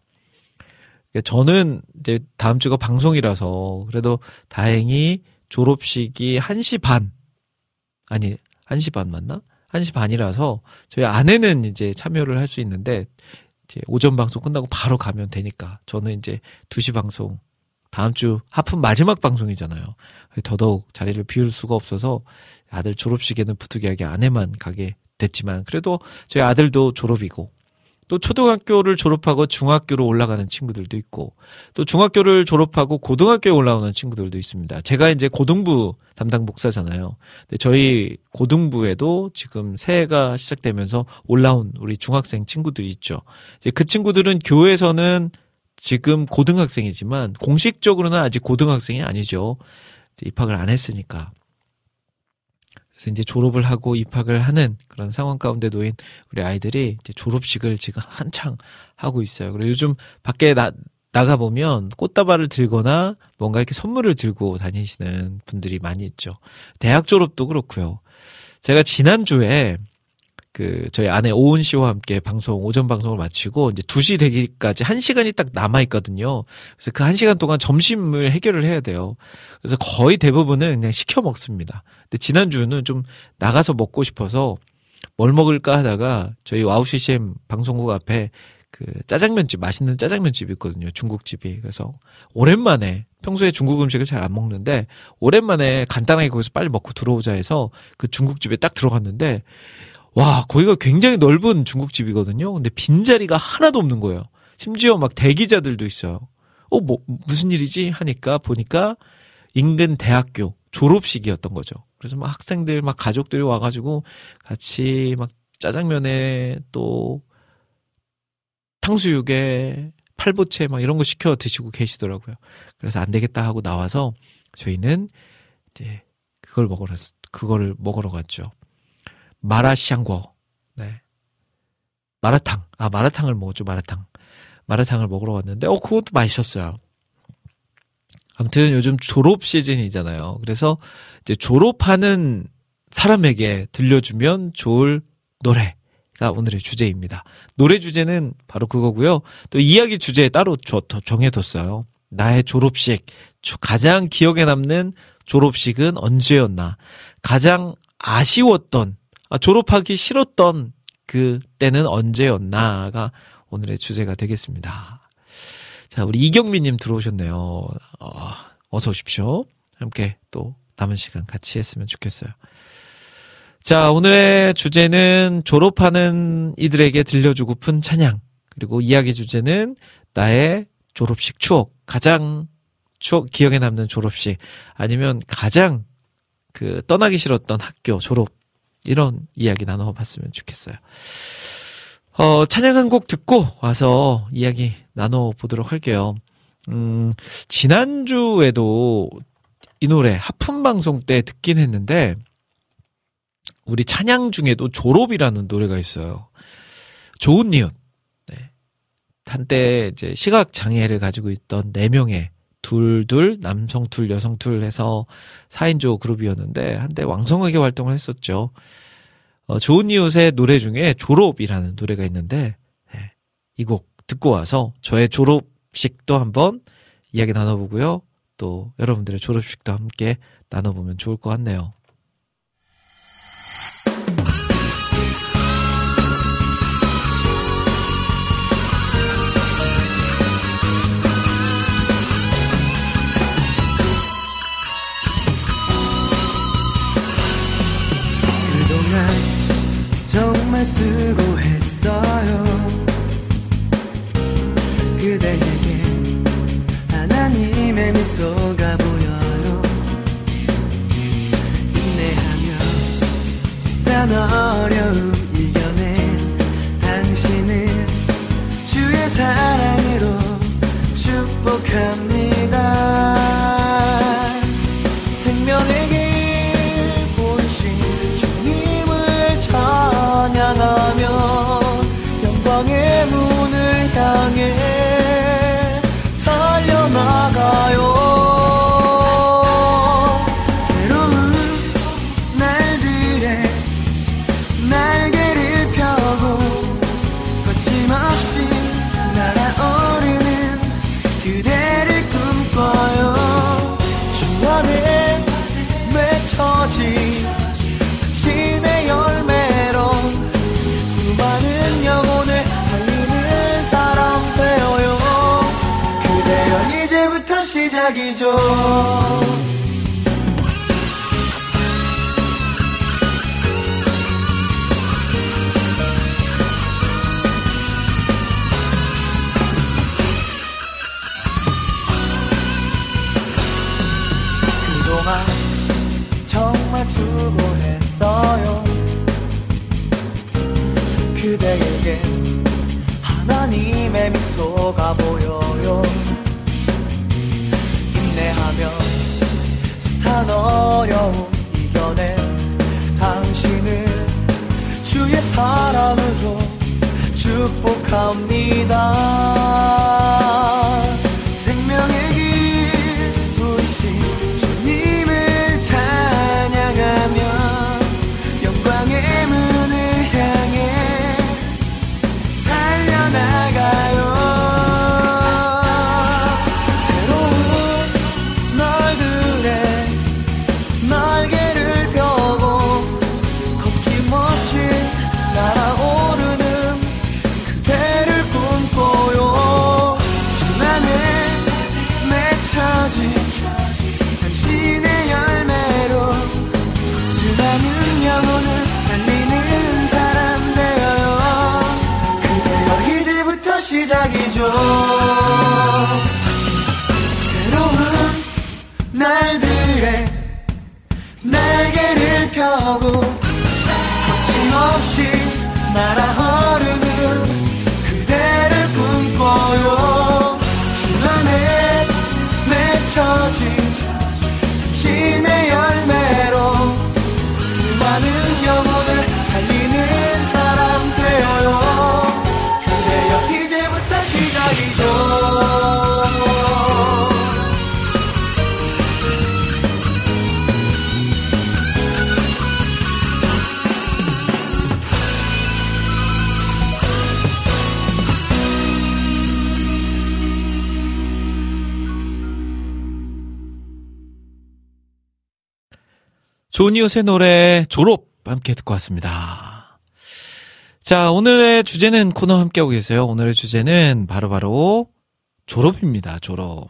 그러니까 저는 이제 다음 주가 방송이라서 그래도 다행히 졸업식이 1시 반, 아니, 1시 반 맞나? 1시 반이라서 저희 아내는 이제 참여를 할 수 있는데 이제 오전 방송 끝나고 바로 가면 되니까 저는 이제 2시 방송 다음 주 하품 마지막 방송이잖아요. 더더욱 자리를 비울 수가 없어서 아들 졸업식에는 부득이하게 아내만 가게 됐지만 그래도 저희 아들도 졸업이고 또 초등학교를 졸업하고 중학교로 올라가는 친구들도 있고 또 중학교를 졸업하고 고등학교에 올라오는 친구들도 있습니다. 제가 이제 고등부 담당 목사잖아요. 근데 저희 고등부에도 지금 새해가 시작되면서 올라온 우리 중학생 친구들이 있죠. 이제 그 친구들은 교회에서는 지금 고등학생이지만 공식적으로는 아직 고등학생이 아니죠. 입학을 안 했으니까. 그래서 이제 졸업을 하고 입학을 하는 그런 상황 가운데 놓인 우리 아이들이 이제 졸업식을 지금 *laughs* 한창 하고 있어요. 그리고 요즘 밖에 나, 나가 보면 꽃다발을 들거나 뭔가 이렇게 선물을 들고 다니시는 분들이 많이 있죠. 대학 졸업도 그렇고요. 제가 지난주에 그 저희 아내 오은 씨와 함께 방송 오전 방송을 마치고 이제 2시 되기까지 1시간이 딱 남아 있거든요. 그래서 그 1시간 동안 점심을 해결을 해야 돼요. 그래서 거의 대부분은 그냥 시켜 먹습니다. 근데 지난주는 좀 나가서 먹고 싶어서 뭘 먹을까 하다가 저희 WOW CCM 방송국 앞에 그 짜장면집 맛있는 짜장면집이 있거든요. 중국집이. 그래서 오랜만에 평소에 중국 음식을 잘 안 먹는데 오랜만에 간단하게 거기서 빨리 먹고 들어오자 해서 그 중국집에 딱 들어갔는데 와, 거기가 굉장히 넓은 중국집이거든요. 근데 빈자리가 하나도 없는 거예요. 심지어 막 대기자들도 있어요. 어, 뭐, 무슨 일이지? 하니까 보니까 인근 대학교 졸업식이었던 거죠. 그래서 막 학생들, 막 가족들이 와가지고 같이 막 짜장면에 또 탕수육에 팔보채 막 이런 거 시켜 드시고 계시더라고요. 그래서 안 되겠다 하고 나와서 저희는 이제 그걸 먹으러, 그거를 먹으러 갔죠. 마라샹궈. 네. 마라탕. 아, 마라탕을 먹었죠, 마라탕. 마라탕을 먹으러 갔는데, 어, 그것도 맛있었어요. 아무튼 요즘 졸업 시즌이잖아요. 그래서 이제 졸업하는 사람에게 들려주면 좋을 노래가 오늘의 주제입니다. 노래 주제는 바로 그거고요. 또 이야기 주제 따로 저, 정해뒀어요. 나의 졸업식. 가장 기억에 남는 졸업식은 언제였나? 가장 아쉬웠던, 아, 졸업하기 싫었던 그 때는 언제였나가 오늘의 주제가 되겠습니다. 자, 우리 이경민님 들어오셨네요. 어, 어서 오십시오. 함께 또 남은 시간 같이 했으면 좋겠어요. 자, 오늘의 주제는 졸업하는 이들에게 들려주고픈 찬양. 그리고 이야기 주제는 나의 졸업식 추억. 가장 추억, 기억에 남는 졸업식. 아니면 가장 그 떠나기 싫었던 학교 졸업. 이런 이야기 나눠봤으면 좋겠어요. 어, 찬양 한 곡 듣고 와서 이야기 나눠보도록 할게요. 음, 지난주에도 이 노래 하품 방송 때 듣긴 했는데, 우리 찬양 중에도 졸업이라는 노래가 있어요. 좋은 니웃. 네. 한때 이제 시각 장애를 가지고 있던 4명의 둘 둘, 남성 둘, 여성 둘 해서 4인조 그룹이었는데, 한때 왕성하게 활동을 했었죠. 어, 좋은 이웃의 노래 중에 졸업이라는 노래가 있는데 네, 이곡 듣고 와서 저의 졸업식도 한번 이야기 나눠보고요. 또 여러분들의 졸업식도 함께 나눠보면 좋을 것 같네요. 정말 수고했어요. 그대에게 하나님의 미소가 축복합니다 조니옷의 노래 졸업 함께 듣고 왔습니다. 자, 오늘의 주제는 코너 함께하고 계세요. 오늘의 주제는 바로 바로 졸업입니다. 졸업.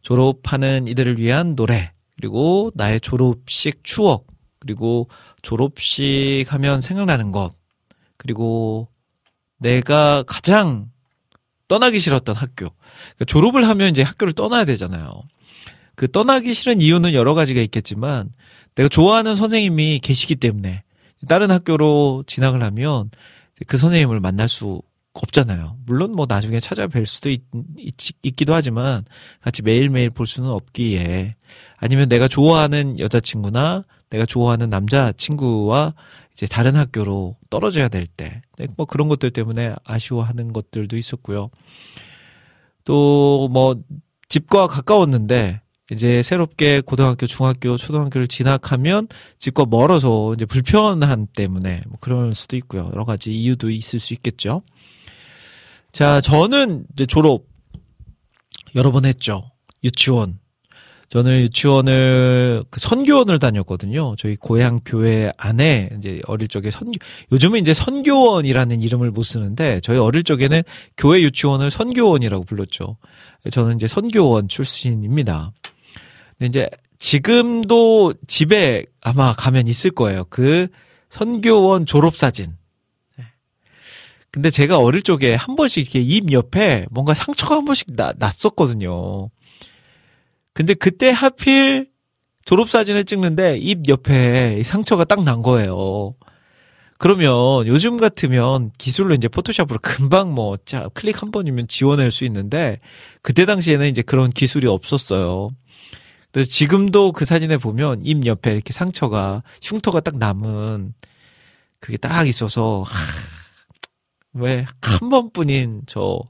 졸업하는 이들을 위한 노래, 그리고 나의 졸업식 추억, 그리고 졸업식 하면 생각나는 것, 그리고 내가 가장 떠나기 싫었던 학교. 그러니까 졸업을 하면 이제 학교를 떠나야 되잖아요. 그 떠나기 싫은 이유는 여러 가지가 있겠지만 내가 좋아하는 선생님이 계시기 때문에 다른 학교로 진학을 하면 그 선생님을 만날 수 없잖아요. 물론 뭐 나중에 찾아뵐 수도 있, 있, 기도 하지만 같이 매일매일 볼 수는 없기에 아니면 내가 좋아하는 여자친구나 내가 좋아하는 남자친구와 이제 다른 학교로 떨어져야 될 때, 네, 뭐 그런 것들 때문에 아쉬워하는 것들도 있었고요. 또 뭐 집과 가까웠는데 이제 새롭게 고등학교, 중학교, 초등학교를 진학하면 집과 멀어서 이제 불편함 때문에 뭐 그럴 수도 있고요. 여러 가지 이유도 있을 수 있겠죠. 자, 저는 이제 졸업 여러 번 했죠. 유치원. 저는 유치원을 그 선교원을 다녔거든요. 저희 고향 교회 안에 이제 어릴 적에 선교 요즘은 이제 선교원이라는 이름을 못 쓰는데 저희 어릴 적에는 교회 유치원을 선교원이라고 불렀죠. 저는 이제 선교원 출신입니다. 근데 이제 지금도 집에 아마 가면 있을 거예요. 그 선교원 졸업사진. 네. 근데 제가 어릴 적에 한 번씩 이렇게 입 옆에 뭔가 상처가 한 번씩 나, 났었거든요. 근데 그때 하필 졸업사진을 찍는데 입 옆에 상처가 딱 난 거예요. 그러면 요즘 같으면 기술로 이제 포토샵으로 금방 뭐, 자, 클릭 한 번이면 지워낼 수 있는데, 그때 당시에는 이제 그런 기술이 없었어요. 그래서 지금도 그 사진에 보면 입 옆에 이렇게 상처가 흉터가 딱 남은 그게 딱 있어서 왜 한 번뿐인 저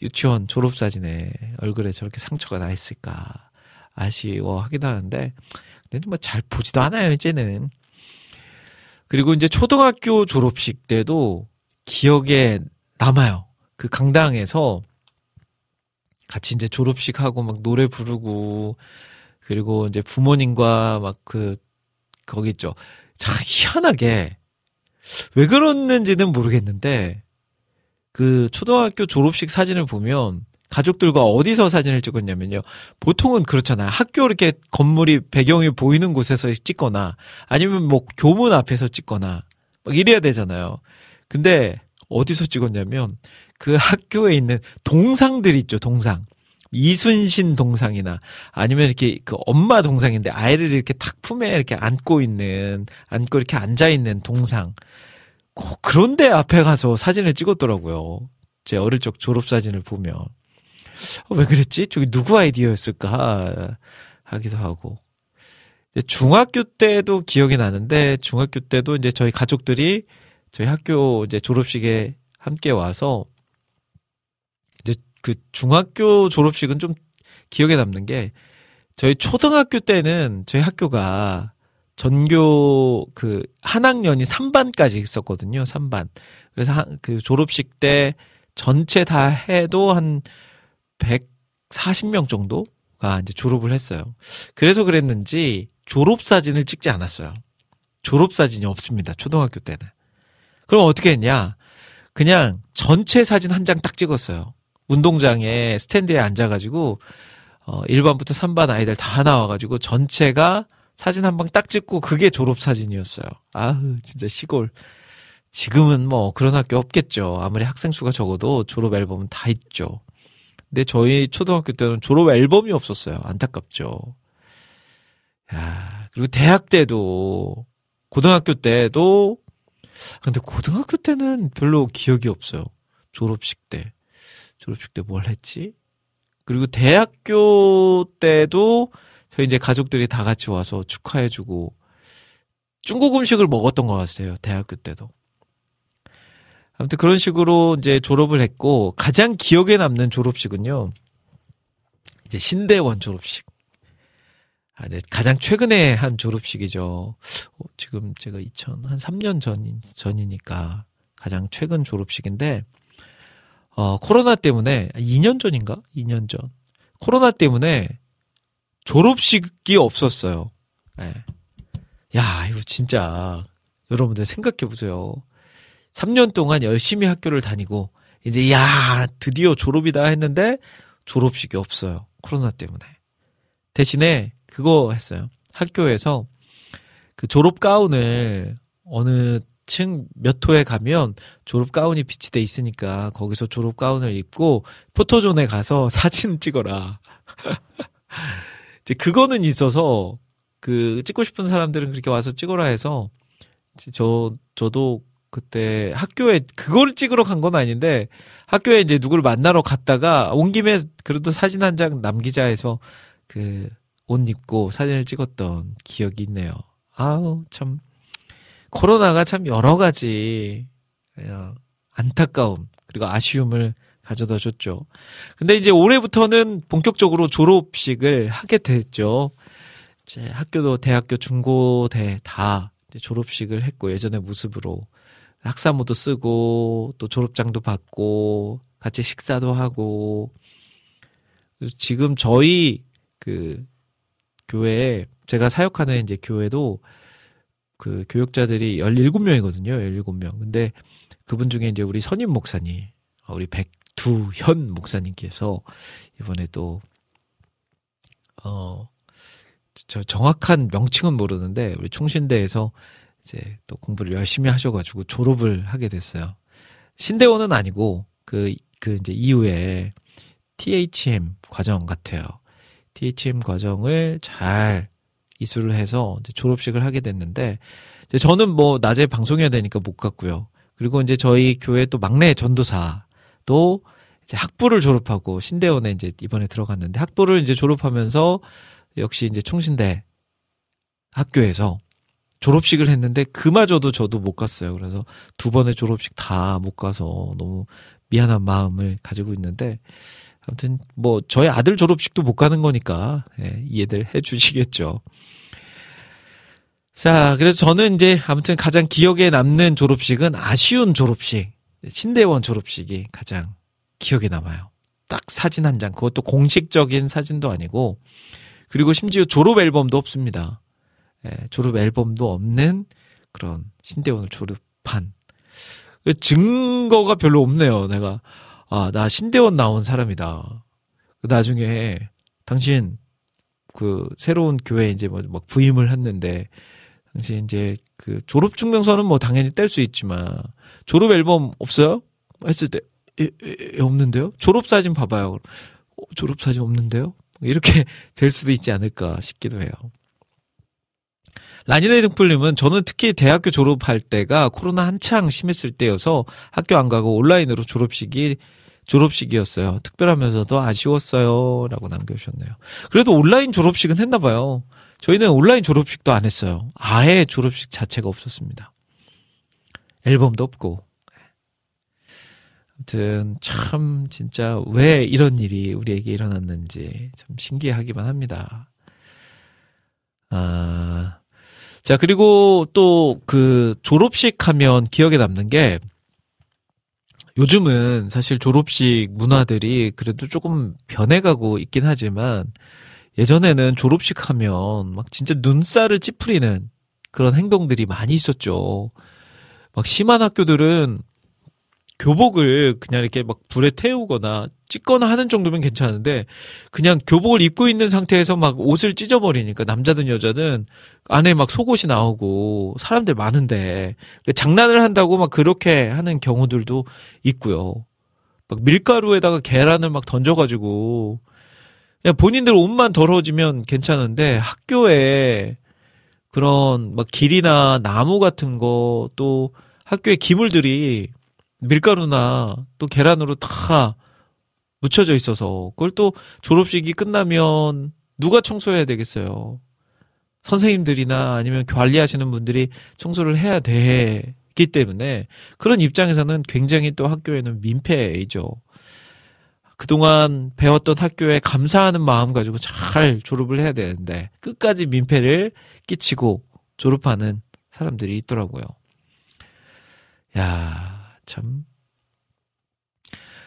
유치원 졸업 사진에 얼굴에 저렇게 상처가 나 있을까 아쉬워하기도 하는데 근데 뭐 잘 보지도 않아요 이제는. 그리고 이제 초등학교 졸업식 때도 기억에 남아요. 그 강당에서 같이 이제 졸업식 하고 막 노래 부르고 그리고 이제 부모님과 막 그 거기 있죠. 참 희한하게 왜 그랬는지는 모르겠는데 그 초등학교 졸업식 사진을 보면 가족들과 어디서 사진을 찍었냐면요. 보통은 그렇잖아요. 학교 이렇게 건물이 배경이 보이는 곳에서 찍거나 아니면 뭐 교문 앞에서 찍거나 막 이래야 되잖아요. 근데 어디서 찍었냐면 그 학교에 있는 동상들 있죠. 동상. 이순신 동상이나 아니면 이렇게 그 엄마 동상인데 아이를 이렇게 탁 품에 이렇게 안고 있는 안고 이렇게 앉아 있는 동상 꼭 그런데 앞에 가서 사진을 찍었더라고요. 제 어릴 적 졸업 사진을 보면 어, 왜 그랬지? 저기 누구 아이디어였을까 하기도 하고 중학교 때도 기억이 나는데 중학교 때도 이제 저희 가족들이 저희 학교 이제 졸업식에 함께 와서 그 중학교 졸업식은 좀 기억에 남는 게 저희 초등학교 때는 저희 학교가 전교 그 한 학년이 3반까지 있었거든요. 3반. 그래서 한, 그 졸업식 때 전체 다 해도 한 140명 정도가 이제 졸업을 했어요. 그래서 그랬는지 졸업 사진을 찍지 않았어요. 졸업 사진이 없습니다. 초등학교 때는. 그럼 어떻게 했냐? 그냥 전체 사진 한 장 딱 찍었어요. 운동장에 스탠드에 앉아가지고 어 1반부터 3반 아이들 다 나와가지고 전체가 사진 한 방 딱 찍고 그게 졸업 사진이었어요. 아우 진짜 시골. 지금은 뭐 그런 학교 없겠죠. 아무리 학생 수가 적어도 졸업 앨범은 다 있죠. 근데 저희 초등학교 때는 졸업 앨범이 없었어요. 안타깝죠. 야, 그리고 대학 때도 고등학교 때도 근데 고등학교 때는 별로 기억이 없어요. 졸업식 때. 졸업식 때 뭘 했지? 그리고 대학교 때도 저희 이제 가족들이 다 같이 와서 축하해주고 중국 음식을 먹었던 것 같아요. 대학교 때도. 아무튼 그런 식으로 이제 졸업을 했고 가장 기억에 남는 졸업식은요. 이제 신대원 졸업식. 아, 이제 가장 최근에 한 졸업식이죠. 어, 지금 제가 2000, 한 3년 전, 전이니까 가장 최근 졸업식인데, 어, 코로나 때문에, 2년 전인가? 2년 전. 코로나 때문에 졸업식이 없었어요. 예. 야, 이거 진짜, 여러분들 생각해 보세요. 3년 동안 열심히 학교를 다니고, 이제, 야, 드디어 졸업이다 했는데, 졸업식이 없어요. 코로나 때문에. 대신에, 그거 했어요. 학교에서 그 졸업 가운을 어느 층 몇 호에 가면 졸업 가운이 비치돼 있으니까 거기서 졸업 가운을 입고 포토존에 가서 *laughs* 사진 찍어라. 이제 그거는 있어서 그 찍고 싶은 사람들은 그렇게 와서 찍어라 해서 저 저도 그때 학교에 그걸 찍으러 간 건 아닌데 학교에 이제 누구를 만나러 갔다가 온 김에 그래도 사진 한 장 남기자 해서 그 옷 입고 사진을 찍었던 기억이 있네요. 아우, 참. 코로나가 참 여러 가지, 그냥 안타까움, 그리고 아쉬움을 가져다 줬죠. 근데 이제 올해부터는 본격적으로 졸업식을 하게 됐죠. 이제 학교도 대학교, 중고대 다 졸업식을 했고, 예전의 모습으로 학사모도 쓰고, 또 졸업장도 받고, 같이 식사도 하고, 지금 저희 그 교회에 제가 사역하는 이제 교회도 그 교육자들이 17명이거든요. 17명. 근데 그분 중에 이제 우리 선임 목사님, 우리 백두현 목사님께서 이번에 또, 어, 저 정확한 명칭은 모르는데 우리 충신대에서 이제 또 공부를 열심히 하셔가지고 졸업을 하게 됐어요. 신대원은 아니고 그, 그 이제 이후에 THM 과정 같아요. THM 과정을 잘 이수를 해서 이제 졸업식을 하게 됐는데 이제 저는 뭐 낮에 방송해야 되니까 못 갔고요. 그리고 이제 저희 교회 또 막내 전도사도 이제 학부를 졸업하고 신대원에 이제 이번에 들어갔는데 학부를 이제 졸업하면서 역시 이제 총신대 학교에서 졸업식을 했는데 그마저도 저도 못 갔어요. 그래서 두 번의 졸업식 다 못 가서 너무 미안한 마음을 가지고 있는데 아무튼 뭐 저희 아들 졸업식도 못 가는 거니까 예, 이해들 해주시겠죠. 자, 그래서 저는 이제 아무튼 가장 기억에 남는 졸업식은 아쉬운 졸업식, 신대원 졸업식이 가장 기억에 남아요. 딱 사진 한 장, 그것도 공식적인 사진도 아니고, 그리고 심지어 졸업 앨범도 없습니다. 예, 졸업 앨범도 없는 그런 신대원을 졸업한 증거가 별로 없네요. 내가 아, 나 신대원 나온 사람이다. 나중에 당신 그 새로운 교회 이제 뭐 막 부임을 했는데 당신 이제 그 졸업 증명서는 뭐 당연히 뗄 수 있지만 졸업 앨범 없어요? 했을 때 에, 에, 에, 없는데요? 졸업 사진 봐봐요. 어, 졸업 사진 없는데요? 이렇게 *laughs* 될 수도 있지 않을까 싶기도 해요. 라니네 등불님은 저는 특히 대학교 졸업할 때가 코로나 한창 심했을 때여서 학교 안 가고 온라인으로 졸업식이 졸업식이었어요. 특별하면서도 아쉬웠어요. 라고 남겨주셨네요. 그래도 온라인 졸업식은 했나봐요. 저희는 온라인 졸업식도 안 했어요. 아예 졸업식 자체가 없었습니다. 앨범도 없고. 아무튼 참 진짜 왜 이런 일이 우리에게 일어났는지 참 신기하기만 합니다. 아, 자, 그리고 또 그 졸업식 하면 기억에 남는 게 요즘은 사실 졸업식 문화들이 그래도 조금 변해가고 있긴 하지만 예전에는 졸업식 하면 막 진짜 눈살을 찌푸리는 그런 행동들이 많이 있었죠. 막 심한 학교들은 교복을 그냥 이렇게 막 불에 태우거나 찍거나 하는 정도면 괜찮은데 그냥 교복을 입고 있는 상태에서 막 옷을 찢어버리니까 남자든 여자든 안에 막 속옷이 나오고 사람들 많은데 장난을 한다고 막 그렇게 하는 경우들도 있고요. 막 밀가루에다가 계란을 막 던져가지고 그냥 본인들 옷만 더러워지면 괜찮은데 학교에 그런 막 길이나 나무 같은 거 또 학교에 기물들이 밀가루나 또 계란으로 다 묻혀져 있어서 그걸 또 졸업식이 끝나면 누가 청소해야 되겠어요. 선생님들이나 아니면 관리하시는 분들이 청소를 해야 되기 때문에 그런 입장에서는 굉장히 또 학교에는 민폐이죠. 그동안 배웠던 학교에 감사하는 마음 가지고 잘 졸업을 해야 되는데 끝까지 민폐를 끼치고 졸업하는 사람들이 있더라고요. 야, 참.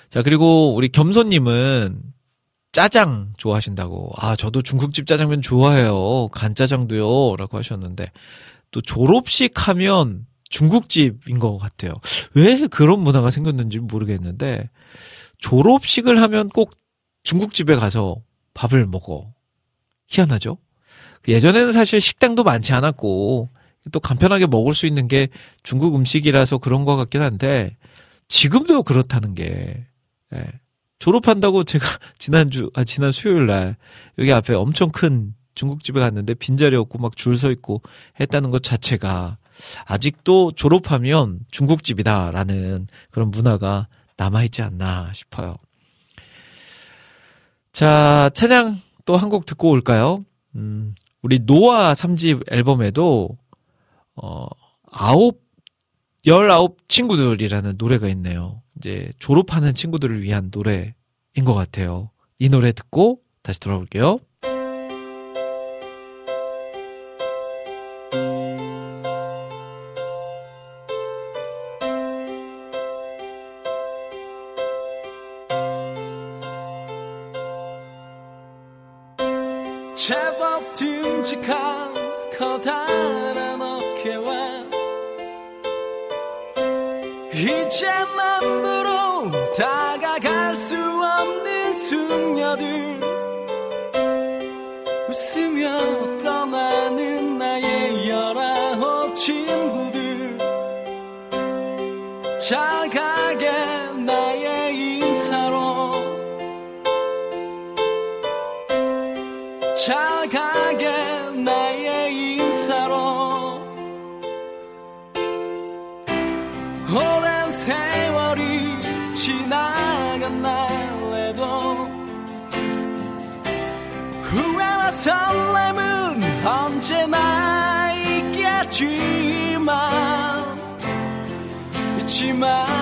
자, 그리고 우리 겸손님은 짜장 좋아하신다고. 아, 저도 중국집 짜장면 좋아해요. 간짜장도요. 라고 하셨는데, 또 졸업식 하면 중국집인 것 같아요. 왜 그런 문화가 생겼는지 모르겠는데, 졸업식을 하면 꼭 중국집에 가서 밥을 먹어. 희한하죠? 예전에는 사실 식당도 많지 않았고, 또 간편하게 먹을 수 있는 게 중국 음식이라서 그런 것 같긴 한데, 지금도 그렇다는 게, 예. 졸업한다고 제가 *laughs* 지난주, 아, 지난 수요일 날, 여기 앞에 엄청 큰 중국집에 갔는데 빈자리 없고 막 줄 서 있고 했다는 것 자체가 아직도 졸업하면 중국집이다라는 그런 문화가 남아있지 않나 싶어요. 자, 찬양 또 한 곡 듣고 올까요? 음, 우리 노아 3집 앨범에도, 어, 아홉, 열아홉 친구들이라는 노래가 있네요. 이제 졸업하는 친구들을 위한 노래인 것 같아요. 이 노래 듣고 다시 돌아올게요. 숙녀들 웃으며 있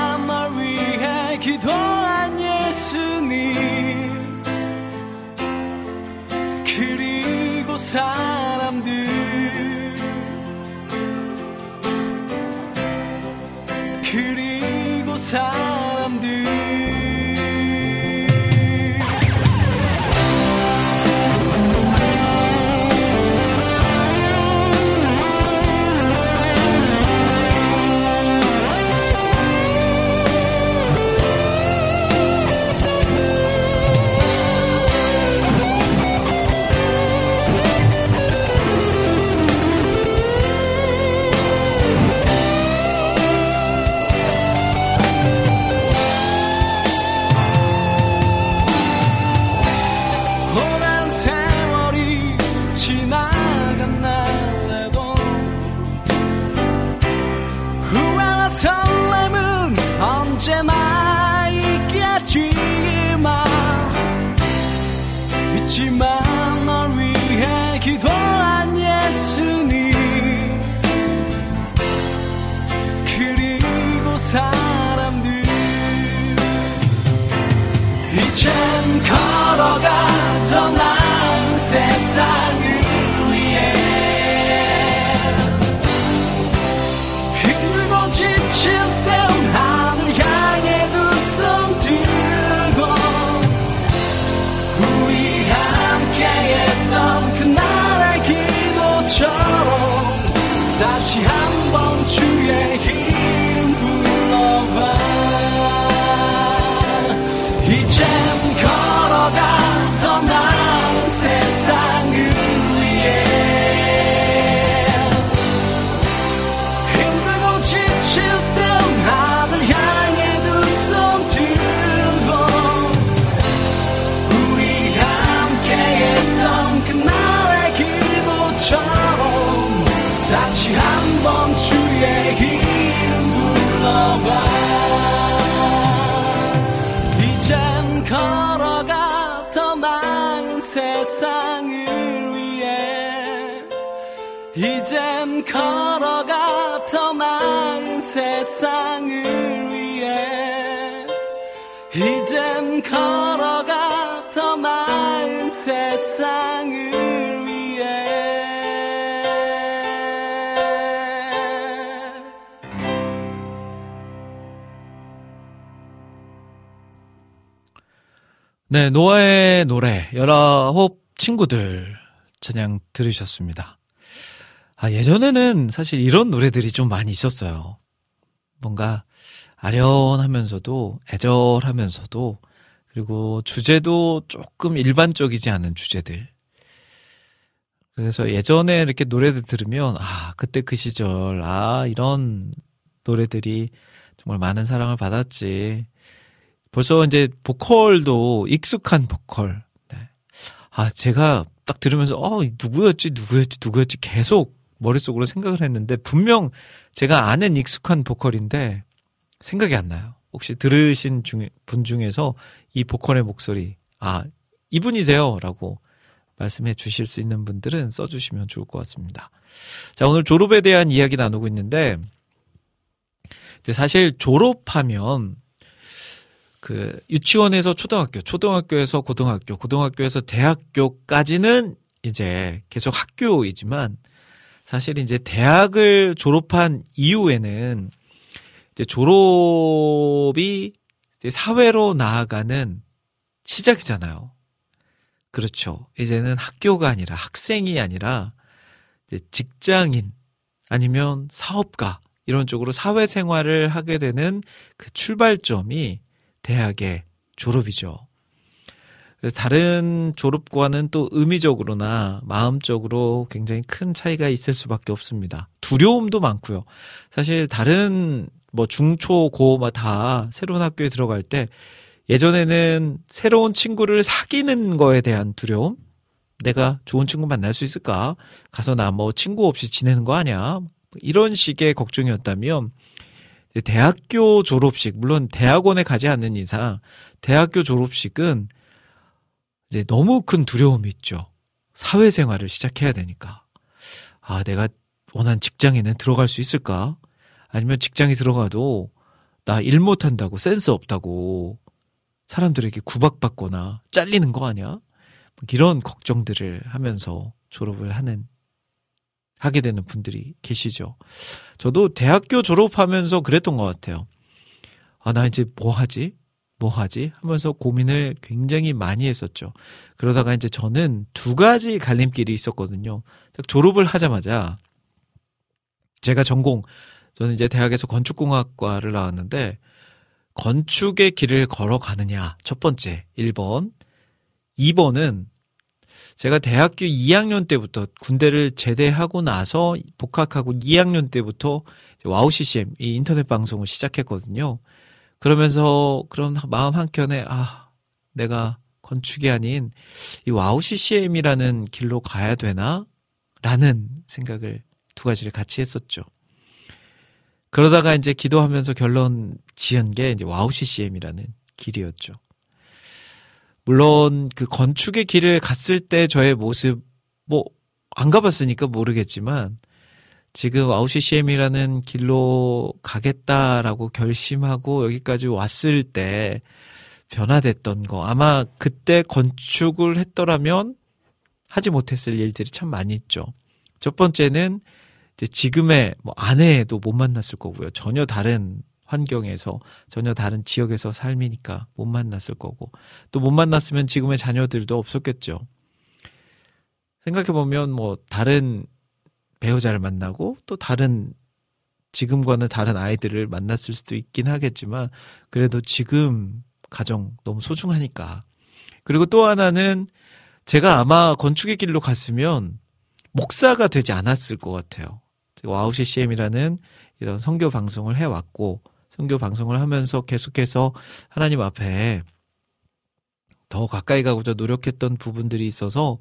걸어가 떠난 세상을 위해 이젠 걸어가 떠난 세상을 위해 네, 노아의 노래, 열아홉 친구들 찬양 들으셨습니다. 아, 예전에는 사실 이런 노래들이 좀 많이 있었어요. 뭔가 아련하면서도 애절하면서도 그리고 주제도 조금 일반적이지 않은 주제들. 그래서 예전에 이렇게 노래들 들으면 아, 그때 그 시절, 아, 이런 노래들이 정말 많은 사랑을 받았지. 벌써 이제 보컬도 익숙한 보컬. 네. 아, 제가 딱 들으면서, 어, 누구였지, 누구였지, 누구였지 계속 머릿속으로 생각을 했는데, 분명 제가 아는 익숙한 보컬인데, 생각이 안 나요. 혹시 들으신 중, 분 중에서 이 보컬의 목소리, 아, 이분이세요? 라고 말씀해 주실 수 있는 분들은 써주시면 좋을 것 같습니다. 자, 오늘 졸업에 대한 이야기 나누고 있는데, 사실 졸업하면 그 유치원에서 초등학교, 초등학교에서 고등학교, 고등학교에서 대학교까지는 이제 계속 학교이지만 사실 이제 대학을 졸업한 이후에는 이제 졸업이 이제 사회로 나아가는 시작이잖아요. 그렇죠. 이제는 학교가 아니라 학생이 아니라 직장인 아니면 사업가 이런 쪽으로 사회 생활을 하게 되는 그 출발점이 대학의 졸업이죠. 그래서 다른 졸업과는 또 의미적으로나 마음적으로 굉장히 큰 차이가 있을 수밖에 없습니다. 두려움도 많고요. 사실 다른 뭐 중초 고다 새로운 학교에 들어갈 때 예전에는 새로운 친구를 사귀는 거에 대한 두려움, 내가 좋은 친구 만날 수 있을까? 가서 나 뭐 친구 없이 지내는 거 아니야? 이런 식의 걱정이었다면 대학교 졸업식, 물론 대학원에 가지 않는 이상 대학교 졸업식은 이제 너무 큰 두려움이 있죠. 사회생활을 시작해야 되니까. 아, 내가 원한 직장에는 들어갈 수 있을까? 아니면 직장에 들어가도 나 일 못한다고, 센스 없다고 사람들에게 구박받거나 잘리는 거 아니야? 이런 걱정들을 하면서 졸업을 하는 하게 되는 분들이 계시죠. 저도 대학교 졸업하면서 그랬던 것 같아요. 아, 나 이제 뭐 하지? 뭐 하지? 하면서 고민을 굉장히 많이 했었죠. 그러다가 이제 저는 두 가지 갈림길이 있었거든요. 딱 졸업을 하자마자 제가 전공, 저는 이제 대학에서 건축공학과를 나왔는데 건축의 길을 걸어가느냐. 첫 번째, 1번. 2번은 제가 대학교 2학년 때부터 군대를 제대하고 나서 복학하고 2학년 때부터 WOW CCM 이 인터넷 방송을 시작했거든요. 그러면서 그런 마음 한켠에 아 내가 건축이 아닌 이 WOW CCM이라는 길로 가야 되나? 라는 생각을 두 가지를 같이 했었죠. 그러다가 이제 기도하면서 결론 지은 게 이제 WOW CCM이라는 길이었죠. 물론 그 건축의 길을 갔을 때 저의 모습 뭐 안 가봤으니까 모르겠지만 지금 WOW CCM이라는 길로 가겠다라고 결심하고 여기까지 왔을 때 변화됐던 거 아마 그때 건축을 했더라면 하지 못했을 일들이 참 많이 있죠. 첫 번째는 이제 지금의 뭐 아내도 못 만났을 거고요. 전혀 다른 환경에서 전혀 다른 지역에서 삶이니까 못 만났을 거고 또 못 만났으면 지금의 자녀들도 없었겠죠. 생각해 보면 뭐 다른 배우자를 만나고 또 다른 지금과는 다른 아이들을 만났을 수도 있긴 하겠지만 그래도 지금 가정 너무 소중하니까. 그리고 또 하나는 제가 아마 건축의 길로 갔으면 목사가 되지 않았을 것 같아요. WOW CCM이라는 이런 선교 방송을 해왔고 선교 방송을 하면서 계속해서 하나님 앞에 더 가까이 가고자 노력했던 부분들이 있어서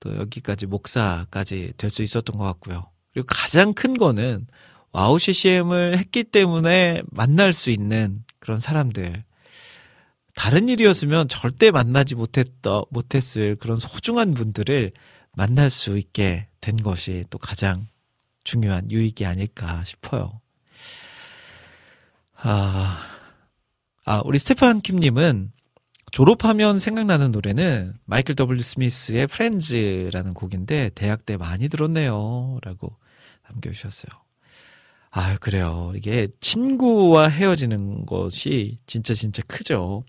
또 여기까지 목사까지 될 수 있었던 것 같고요. 그리고 가장 큰 거는 WOW CCM을 했기 때문에 만날 수 있는 그런 사람들. 다른 일이었으면 절대 만나지 못했더, 못했을 그런 소중한 분들을 만날 수 있게 된 것이 또 가장 중요한 유익이 아닐까 싶어요. 아, 아, 우리 스테판 킴님은 졸업하면 생각나는 노래는 마이클 W. 스미스의 Friends라는 곡인데 대학 때 많이 들었네요. 라고 남겨주셨어요. 아, 그래요. 이게 친구와 헤어지는 것이 진짜 진짜 크죠.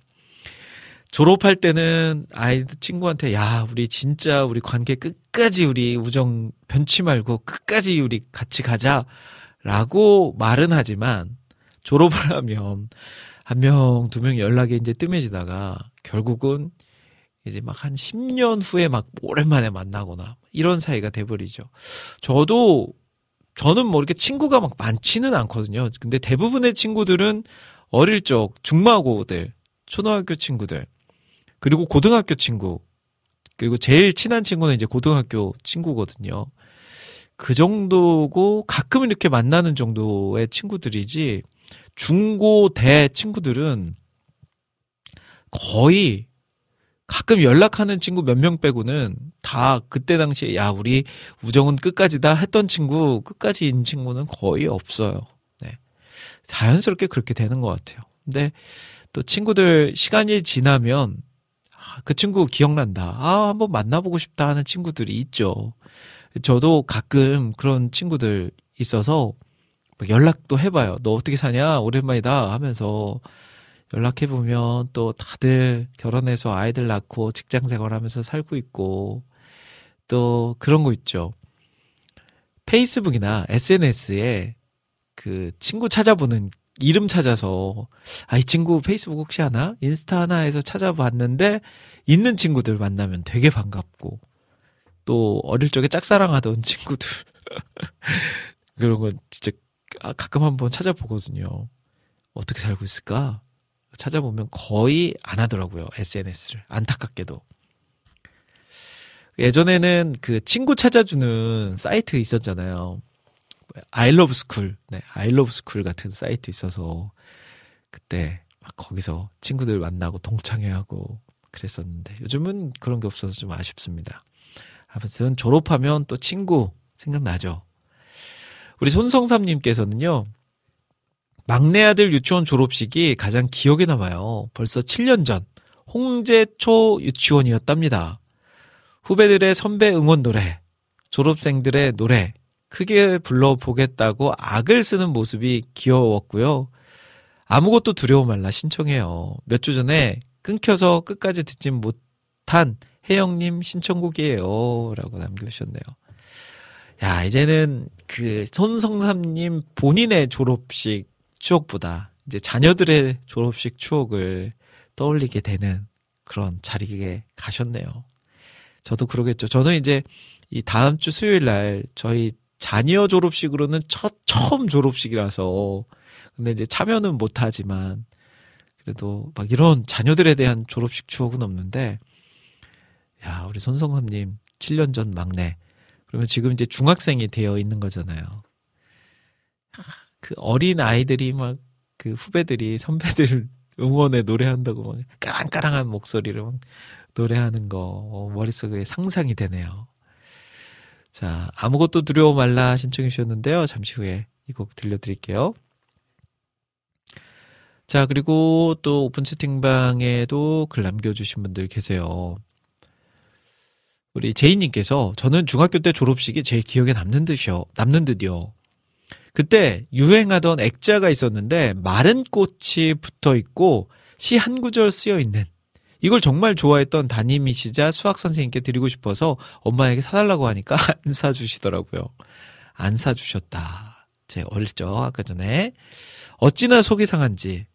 졸업할 때는 아이들 친구한테 야, 우리 진짜 우리 관계 끝까지 우리 우정 변치 말고 끝까지 우리 같이 가자 라고 말은 하지만 졸업을 하면 한 명, 두 명 연락이 이제 뜸해지다가 결국은 이제 막 한 10년 후에 막 오랜만에 만나거나 이런 사이가 돼버리죠. 저도 저는 뭐 이렇게 친구가 막 많지는 않거든요. 근데 대부분의 친구들은 어릴 적 중마고들, 초등학교 친구들, 그리고 고등학교 친구, 그리고 제일 친한 친구는 이제 고등학교 친구거든요. 그 정도고 가끔 이렇게 만나는 정도의 친구들이지 중고 대 친구들은 거의 가끔 연락하는 친구 몇 명 빼고는 다 그때 당시에 야 우리 우정은 끝까지다 했던 친구 끝까지인 친구는 거의 없어요. 네. 자연스럽게 그렇게 되는 것 같아요. 근데 또 친구들 시간이 지나면 아, 그 친구 기억난다. 아 한번 만나보고 싶다 하는 친구들이 있죠. 저도 가끔 그런 친구들 있어서 연락도 해봐요. 너 어떻게 사냐? 오랜만이다 하면서 연락해 보면 또 다들 결혼해서 아이들 낳고 직장 생활하면서 살고 있고 또 그런 거 있죠. 페이스북이나 SNS에 그 친구 찾아보는 이름 찾아서 아 이 친구 페이스북 혹시 하나? 인스타 하나 해서 찾아봤는데 있는 친구들 만나면 되게 반갑고 또 어릴 적에 짝사랑하던 *laughs* 친구들 그런 건 진짜 아, 가끔 한번 찾아보거든요. 어떻게 살고 있을까? 찾아보면 거의 안 하더라고요. SNS를. 안타깝게도. 예전에는 그 친구 찾아주는 사이트 있었잖아요. I Love School. 네, I Love School 같은 사이트 있어서 그때 막 거기서 친구들 만나고 동창회하고 그랬었는데 요즘은 그런 게 없어서 좀 아쉽습니다. 아무튼 졸업하면 또 친구 생각나죠. 우리 손성삼님께서는요, 막내 아들 유치원 졸업식이 가장 기억에 남아요. 벌써 7년 전, 홍제초 유치원이었답니다. 후배들의 선배 응원 노래, 졸업생들의 노래, 크게 불러보겠다고 악을 쓰는 모습이 귀여웠고요. 아무것도 두려워 말라 신청해요. 몇 주 전에 끊겨서 끝까지 듣진 못한 혜영님 신청곡이에요. 라고 남겨주셨네요. 야, 이제는 그 손성삼님 본인의 졸업식 추억보다 이제 자녀들의 졸업식 추억을 떠올리게 되는 그런 자리에 가셨네요. 저도 그러겠죠. 저는 이제 이 다음 주 수요일 날 저희 자녀 졸업식으로는 첫, 처음 졸업식이라서 근데 이제 참여는 못 하지만 그래도 막 이런 자녀들에 대한 졸업식 추억은 없는데 야, 우리 손성삼님 7년 전 막내 그러면 지금 이제 중학생이 되어 있는 거잖아요. 그 어린 아이들이 막 그 후배들이 선배들 *laughs* 응원에 노래한다고 막 까랑까랑한 목소리로 막 노래하는 거 어, 머릿속에 상상이 되네요. 자, 아무것도 두려워 말라 신청해 주셨는데요. 잠시 후에 이 곡 들려드릴게요. 자, 그리고 또 오픈 채팅방에도 글 남겨주신 분들 계세요. 우리 제이님께서 저는 중학교 때 졸업식이 제일 기억에 남는 듯이요. 남는 듯이요. 그때 유행하던 액자가 있었는데 마른 꽃이 붙어 있고 시 한 구절 쓰여 있는 이걸 정말 좋아했던 담임이시자 수학 선생님께 드리고 싶어서 엄마에게 사달라고 하니까 *laughs* 안 사주시더라고요. 안 사주셨다. 제 어릴 적 아까 전에 어찌나 속이 상한지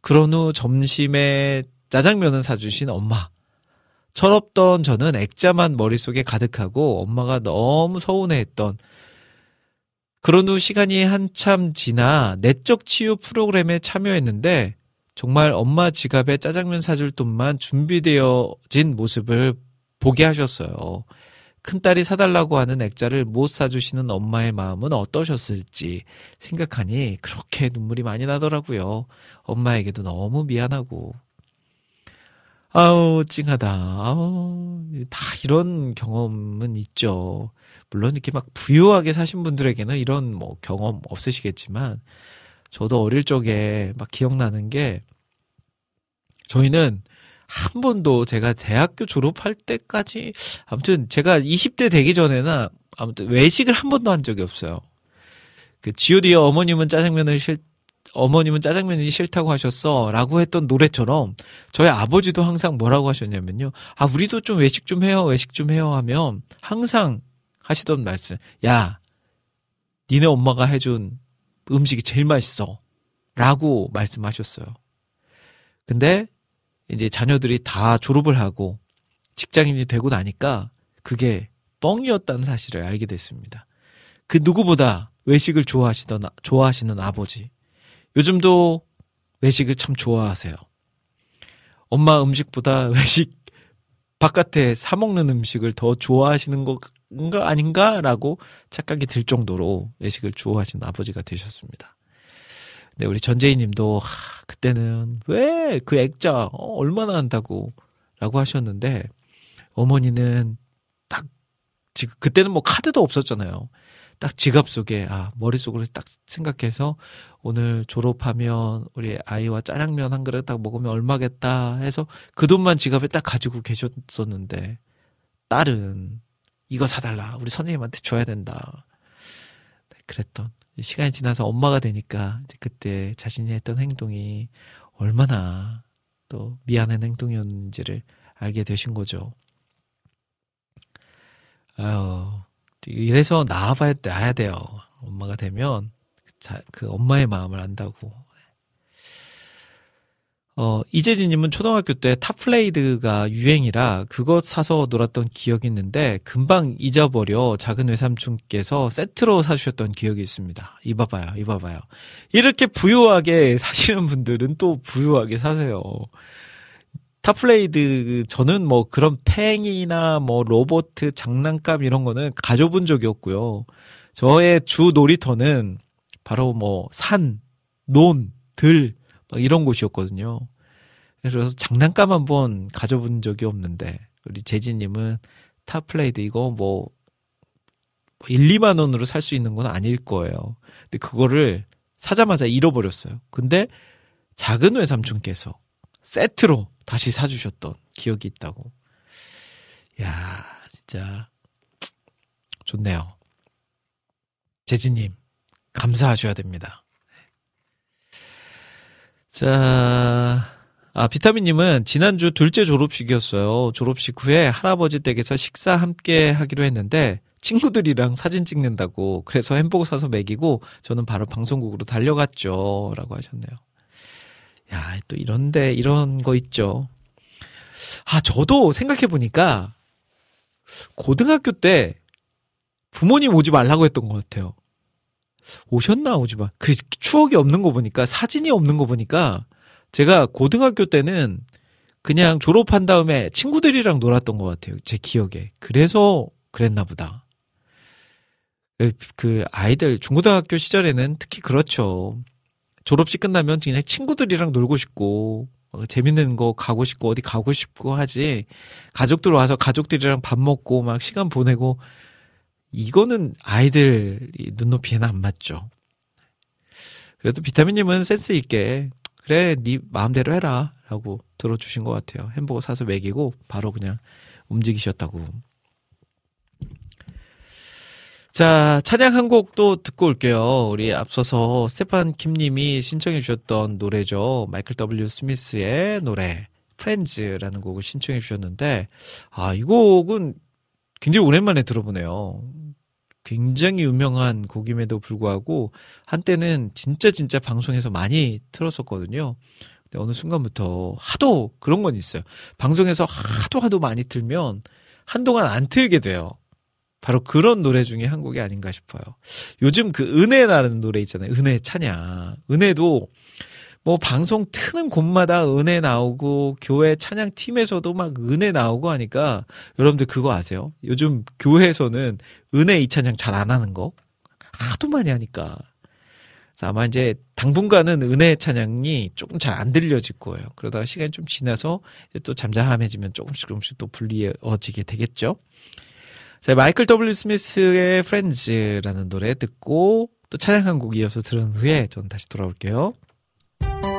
그런 후 점심에 짜장면을 사주신 엄마. 철없던 저는 액자만 머릿속에 가득하고 엄마가 너무 서운해했던 그런 후 시간이 한참 지나 내적 치유 프로그램에 참여했는데 정말 엄마 지갑에 짜장면 사줄 돈만 준비되어진 모습을 보게 하셨어요. 큰딸이 사달라고 하는 액자를 못 사주시는 엄마의 마음은 어떠셨을지 생각하니 그렇게 눈물이 많이 나더라고요. 엄마에게도 너무 미안하고. 아우, 찡하다. 아우, 다 이런 경험은 있죠. 물론 이렇게 막 부유하게 사신 분들에게는 이런 뭐 경험 없으시겠지만, 저도 어릴 적에 막 기억나는 게, 저희는 한 번도 제가 대학교 졸업할 때까지, 아무튼 제가 20대 되기 전에는 아무튼 외식을 한 번도 한 적이 없어요. 그 GOD의 어머님은 짜장면을 싫, 어머님은 짜장면이 싫다고 하셨어. 라고 했던 노래처럼 저희 아버지도 항상 뭐라고 하셨냐면요. 아, 우리도 좀 외식 좀 해요. 외식 좀 해요. 하면 항상 하시던 말씀. 야, 니네 엄마가 해준 음식이 제일 맛있어. 라고 말씀하셨어요. 근데 이제 자녀들이 다 졸업을 하고 직장인이 되고 나니까 그게 뻥이었다는 사실을 알게 됐습니다. 그 누구보다 외식을 좋아하시던, 좋아하시는 아버지. 요즘도 외식을 참 좋아하세요. 엄마 음식보다 *laughs* 외식, 바깥에 사먹는 음식을 더 좋아하시는 건 가 아닌가라고 착각이 들 정도로 외식을 좋아하시는 아버지가 되셨습니다. 네, 우리 전재희 님도, 하, 그때는 왜 그 액자 어, 얼마나 한다고 라고 하셨는데, 어머니는 딱, 지금, 그때는 뭐 카드도 없었잖아요. 딱 지갑 속에, 아, 머릿속으로 딱 생각해서 오늘 졸업하면 우리 아이와 짜장면 한 그릇 딱 먹으면 얼마겠다 해서 그 돈만 지갑에 딱 가지고 계셨었는데, 딸은 이거 사달라. 우리 선생님한테 줘야 된다. 네, 그랬던. 시간이 지나서 엄마가 되니까 그때 자신이 했던 행동이 얼마나 또 미안한 행동이었는지를 알게 되신 거죠. 아유, 이래서 나와봐야 나야 돼요. 엄마가 되면 자, 그 엄마의 마음을 안다고. 어, 이재진님은 초등학교 때 탑블레이드가 유행이라 그것 사서 놀았던 기억이 있는데 금방 잊어버려 작은 외삼촌께서 세트로 사주셨던 기억이 있습니다. 이봐봐요, 이봐봐요. 이렇게 부유하게 사시는 분들은 또 부유하게 사세요. 탑블레이드 저는 뭐 그런 팽이나 뭐 로봇 장난감 이런 거는 가져본 적이 없고요. 저의 주 놀이터는 바로 뭐 산, 논, 들 이런 곳이었거든요. 그래서 장난감 한번 가져본 적이 없는데 우리 재진님은 탑플레이드 이거 뭐 1, 2만 원으로 살 수 있는 건 아닐 거예요. 근데 그거를 사자마자 잃어버렸어요. 근데 작은 외삼촌께서 세트로 다시 사주셨던 기억이 있다고. 야 진짜 좋네요. 재진님 감사하셔야 됩니다. 자, 아, 비타민님은 지난주 둘째 졸업식이었어요. 졸업식 후에 할아버지 댁에서 식사 함께 하기로 했는데 친구들이랑 사진 찍는다고 그래서 햄버거 사서 먹이고 저는 바로 방송국으로 달려갔죠. 라고 하셨네요. 야, 또 이런데 이런 거 있죠. 아, 저도 생각해 보니까 고등학교 때 부모님 오지 말라고 했던 것 같아요. 오셨나 오지 마. 그 추억이 없는 거 보니까 사진이 없는 거 보니까 제가 고등학교 때는 그냥 졸업한 다음에 친구들이랑 놀았던 것 같아요. 제 기억에. 그래서 그랬나 보다. 그 아이들 중고등학교 시절에는 특히 그렇죠. 졸업식 끝나면 그냥 친구들이랑 놀고 싶고 어, 재밌는 거 가고 싶고 어디 가고 싶고 하지 가족들 와서 가족들이랑 밥 먹고 막 시간 보내고 이거는 아이들 눈높이에는 안 맞죠. 그래도 비타민님은 센스 있게 그래 네 마음대로 해라라고 들어주신 것 같아요. 햄버거 사서 먹이고 바로 그냥 움직이셨다고. 자 찬양 한 곡 또 듣고 올게요. 우리 앞서서 스테판 킴님이 신청해 주셨던 노래죠. 마이클 W 스미스의 노래 프렌즈라는 곡을 신청해 주셨는데 아 이 곡은 굉장히 오랜만에 들어보네요. 굉장히 유명한 곡임에도 불구하고 한때는 진짜 진짜 방송에서 많이 틀었었거든요. 근데 어느 순간부터 하도 그런 건 있어요. 방송에서 하도 하도 많이 틀면 한동안 안 틀게 돼요. 바로 그런 노래 중에 한 곡이 아닌가 싶어요. 요즘 그 은혜라는 노래 있잖아요. 은혜 찬양. 은혜도 뭐 방송 트는 곳마다 은혜 나오고 교회 찬양 팀에서도 막 은혜 나오고 하니까 여러분들 그거 아세요? 요즘 교회에서는 은혜 이 찬양 잘 안 하는 거 하도 많이 하니까 아마 이제 당분간은 은혜 찬양이 조금 잘 안 들려질 거예요. 그러다가 시간이 좀 지나서 또 잠잠해지면 조금씩 조금씩 또 불리어지게 되겠죠. 자, 마이클 W. 스미스의 프렌즈라는 노래 듣고 또 찬양 한 곡 이어서 들은 후에 전 다시 돌아올게요. Bye.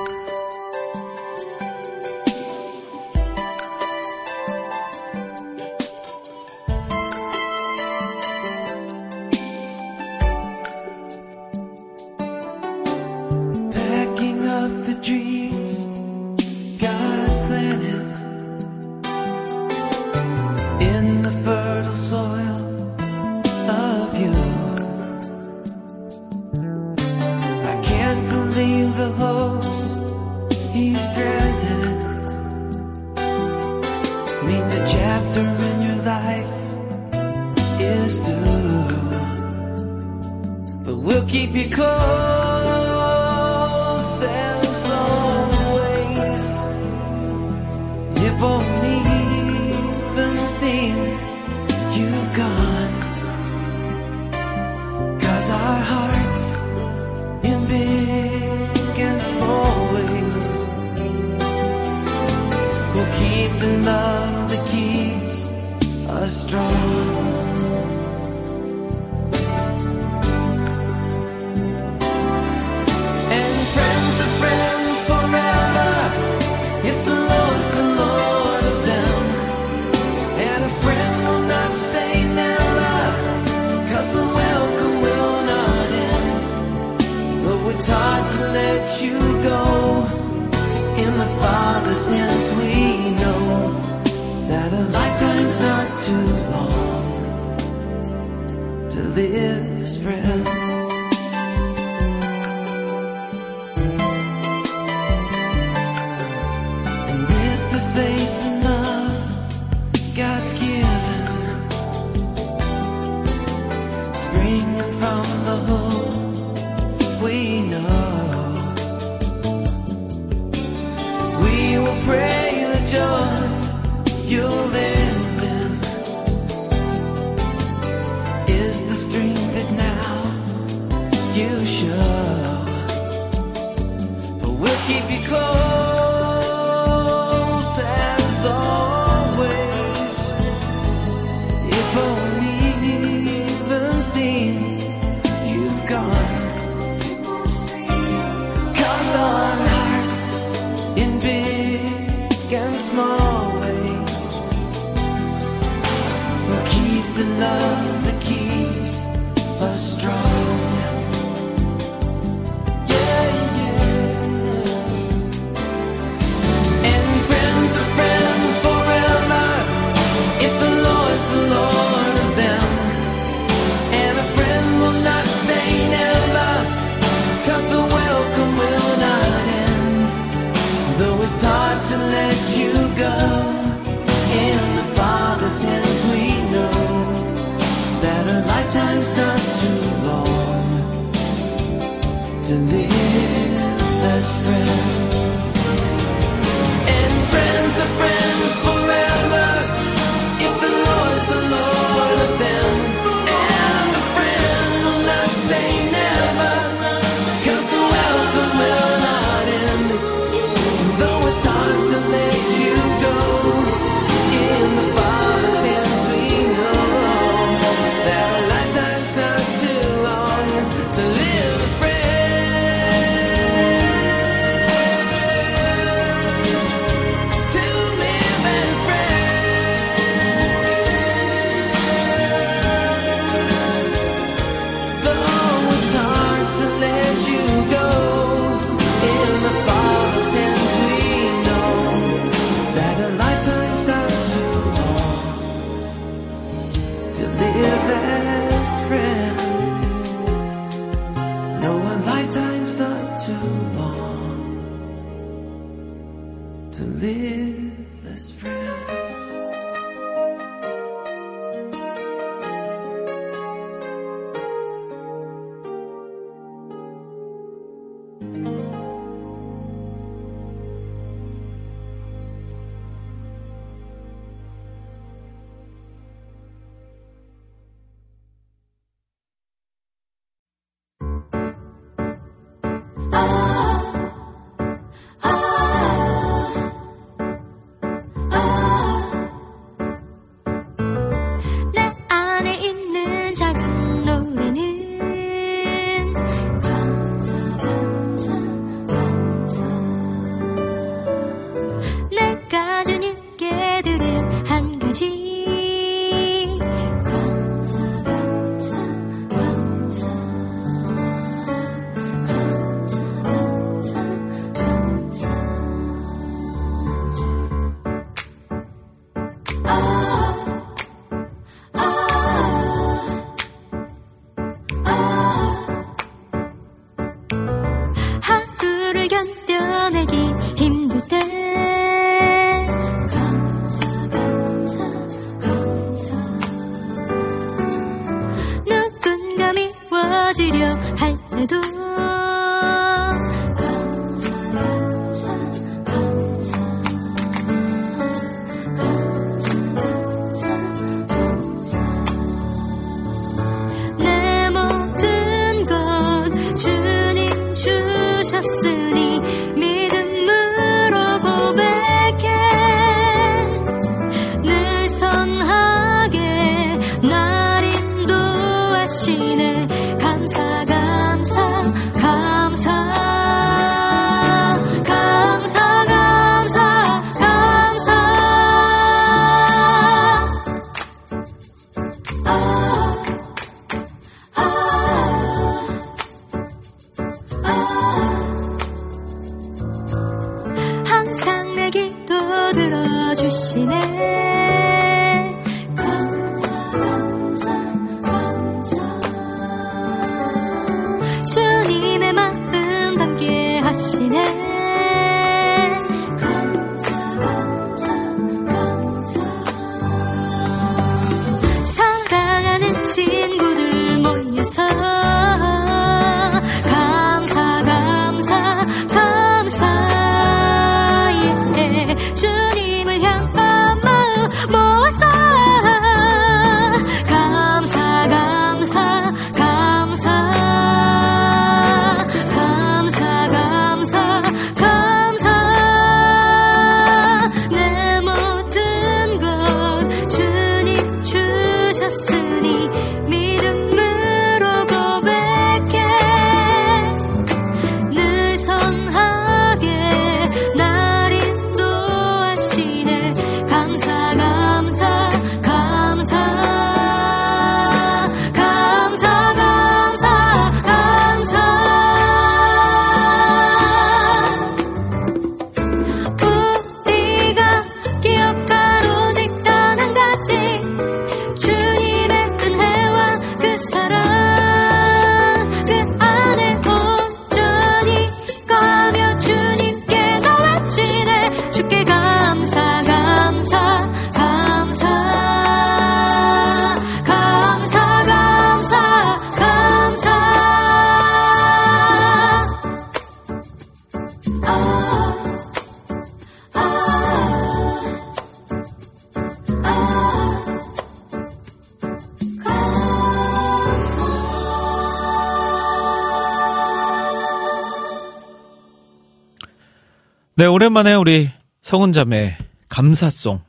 네, 오랜만에 우리 성은 자매 감사송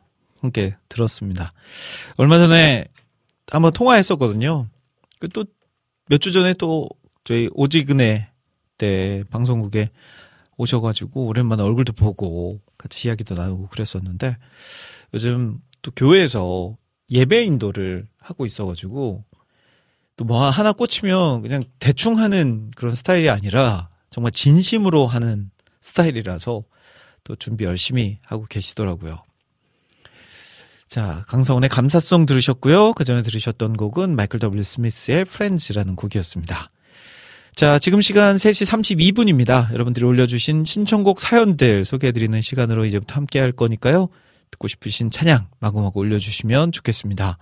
함께 들었습니다. 얼마 전에 한번 통화했었거든요. 그또몇 주 전에 또 저희 오지근해 때 방송국에 오셔가지고 오랜만에 얼굴도 보고 같이 이야기도 나누고 그랬었는데 요즘 또 교회에서 예배 인도를 하고 있어가지고 또 뭐 하나 꽂히면 그냥 대충 하는 그런 스타일이 아니라 정말 진심으로 하는 스타일이라서 또 준비 열심히 하고 계시더라고요. 자, 강성원의 감사송 들으셨고요. 그 전에 들으셨던 곡은 마이클 W. 스미스의 프렌즈라는 곡이었습니다. 자, 지금 시간 3시 32분입니다. 여러분들이 올려주신 신청곡 사연들 소개해드리는 시간으로 이제부터 함께 할 거니까요. 듣고 싶으신 찬양 마구마구 올려주시면 좋겠습니다.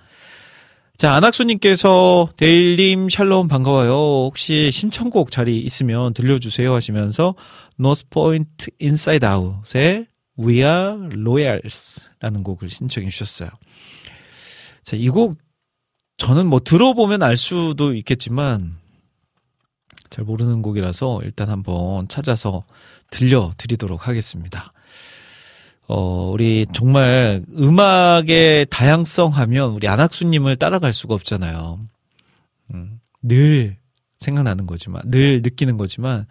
자, 안학수님께서 데일님 샬롬 반가워요. 혹시 신청곡 자리 있으면 들려주세요 하시면서 North Point InsideOut의 We Are Royals 라는 곡을 신청해 주셨어요. 자, 이 곡 저는 뭐 들어보면 알 수도 있겠지만 잘 모르는 곡이라서 일단 한번 찾아서 들려드리도록 하겠습니다. 어, 우리 정말 음악의 다양성 하면 우리 안학수님을 따라갈 수가 없잖아요. 음, 늘 생각나는 거지만, 늘 느끼는 거지만,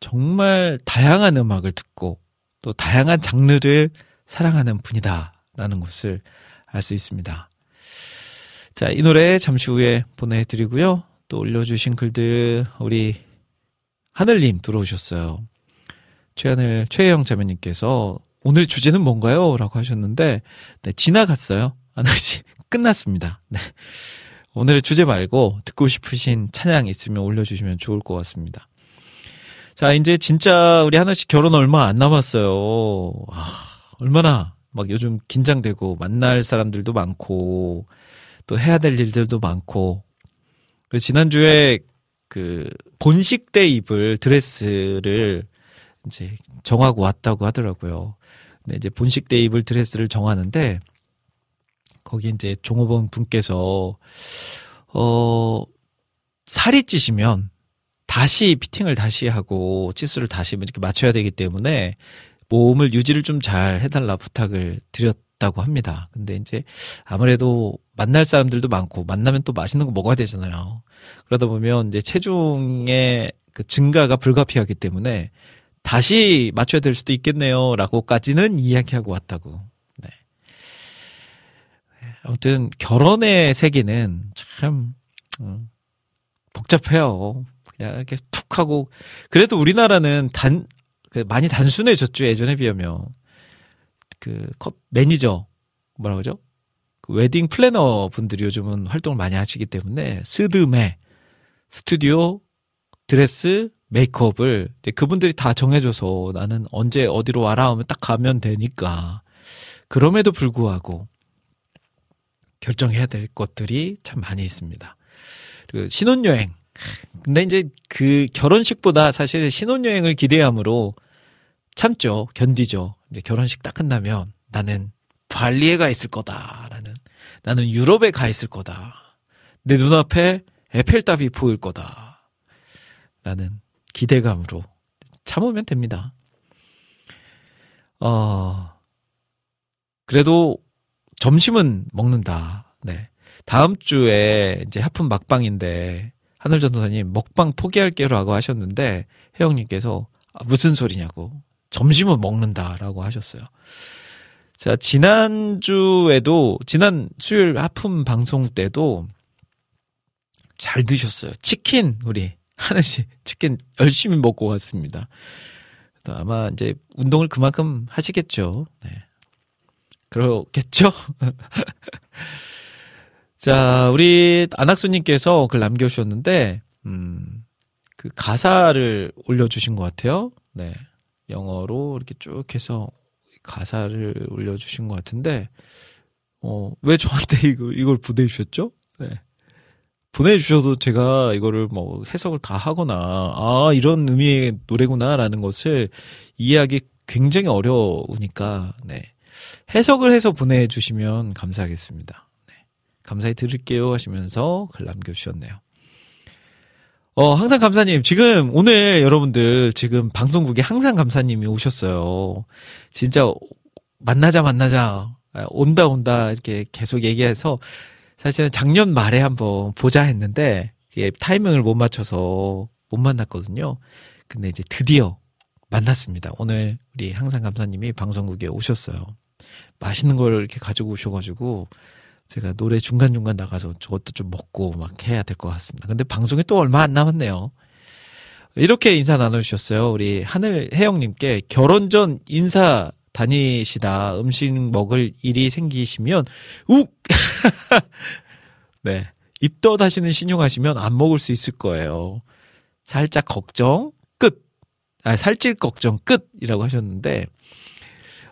정말 다양한 음악을 듣고, 또 다양한 장르를 사랑하는 분이다라는 것을 알 수 있습니다. 자, 이 노래 잠시 후에 보내드리고요. 또 올려주신 글들, 우리 하늘님 들어오셨어요. 최하늘, 최혜영 자매님께서 오늘 주제는 뭔가요? 라고 하셨는데, 네, 지나갔어요. 하나씩 *laughs* 끝났습니다. 네. 오늘의 주제 말고 듣고 싶으신 찬양 있으면 올려주시면 좋을 것 같습니다. 자, 이제 진짜 우리 하나씩 결혼 얼마 안 남았어요. 아, 얼마나 막 요즘 긴장되고 만날 사람들도 많고 또 해야 될 일들도 많고. 그 지난주에 그 본식 때 입을 드레스를 이제 정하고 왔다고 하더라고요. 근데 이제 본식 때 입을 드레스를 정하는데 거기 이제 종업원 분께서 어 살이 찌시면 다시 피팅을 다시 하고 치수를 다시 이렇게 맞춰야 되기 때문에 몸을 유지를 좀 잘 해달라 부탁을 드렸다고 합니다. 근데 이제 아무래도 만날 사람들도 많고 만나면 또 맛있는 거 먹어야 되잖아요. 그러다 보면 이제 체중의 그 증가가 불가피하기 때문에 다시 맞춰야 될 수도 있겠네요 라고까지는 이야기하고 왔다고. 네. 아무튼 결혼의 세계는 참 음, 복잡해요. 그냥 이렇게 툭 하고 그래도 우리나라는 단그 많이 단순해졌죠 예전에 비하면 그 커플 매니저 뭐라 그러죠? 그 웨딩 플래너 분들이 요즘은 활동을 많이 하시기 때문에 스드메 스튜디오 드레스 메이크업을 그분들이 다 정해줘서 나는 언제 어디로 와라 하면 딱 가면 되니까 그럼에도 불구하고 결정해야 될 것들이 참 많이 있습니다. 그리고 신혼여행. 근데 이제 그 결혼식보다 사실 신혼여행을 기대함으로 참죠. 견디죠. 이제 결혼식 딱 끝나면 나는 발리에 가 있을 거다라는 나는 유럽에 가 있을 거다. 내 눈앞에 에펠탑이 보일 거다. 라는 기대감으로 참으면 됩니다. 어, 그래도 점심은 먹는다. 네. 다음 주에 이제 하품 막방인데 하늘 전도사님 먹방 포기할게요라고 하셨는데 혜영님께서 아, 무슨 소리냐고 점심은 먹는다라고 하셨어요. 자 지난 주에도 지난 수요일 하품 방송 때도 잘 드셨어요. 치킨 우리 하늘 씨 치킨 열심히 먹고 왔습니다. 아마 이제 운동을 그만큼 하시겠죠. 네. 그렇겠죠? *laughs* 자, 우리 안학수님께서 글 남겨주셨는데, 음, 그 가사를 올려주신 것 같아요. 네. 영어로 이렇게 쭉 해서 가사를 올려주신 것 같은데, 어, 왜 저한테 이거, 이걸 보내주셨죠? 네. 보내주셔도 제가 이거를 뭐 해석을 다 하거나, 아, 이런 의미의 노래구나라는 것을 이해하기 굉장히 어려우니까, 네. 해석을 해서 보내주시면 감사하겠습니다. 네. 감사히 들을게요 하시면서 글 남겨주셨네요. 어, 항상 감사님, 지금 오늘 여러분들 지금 방송국에 항상 감사님이 오셨어요. 진짜 만나자, 만나자, 아, 온다, 온다, 이렇게 계속 얘기해서 사실은 작년 말에 한번 보자 했는데 이게 타이밍을 못 맞춰서 못 만났거든요. 근데 이제 드디어 만났습니다. 오늘 우리 항상 감사님이 방송국에 오셨어요. 맛있는 걸 이렇게 가지고 오셔가지고 제가 노래 중간중간 나가서 저것도 좀 먹고 막 해야 될 것 같습니다. 근데 방송에 또 얼마 안 남았네요. 이렇게 인사 나눠주셨어요. 우리 하늘 혜영님께 결혼 전 인사 다니시다 음식 먹을 일이 생기시면 욱! *laughs* 네. 입덧 하시는 신용하시면 안 먹을 수 있을 거예요. 살짝 걱정 끝. 아, 살찔 걱정 끝이라고 하셨는데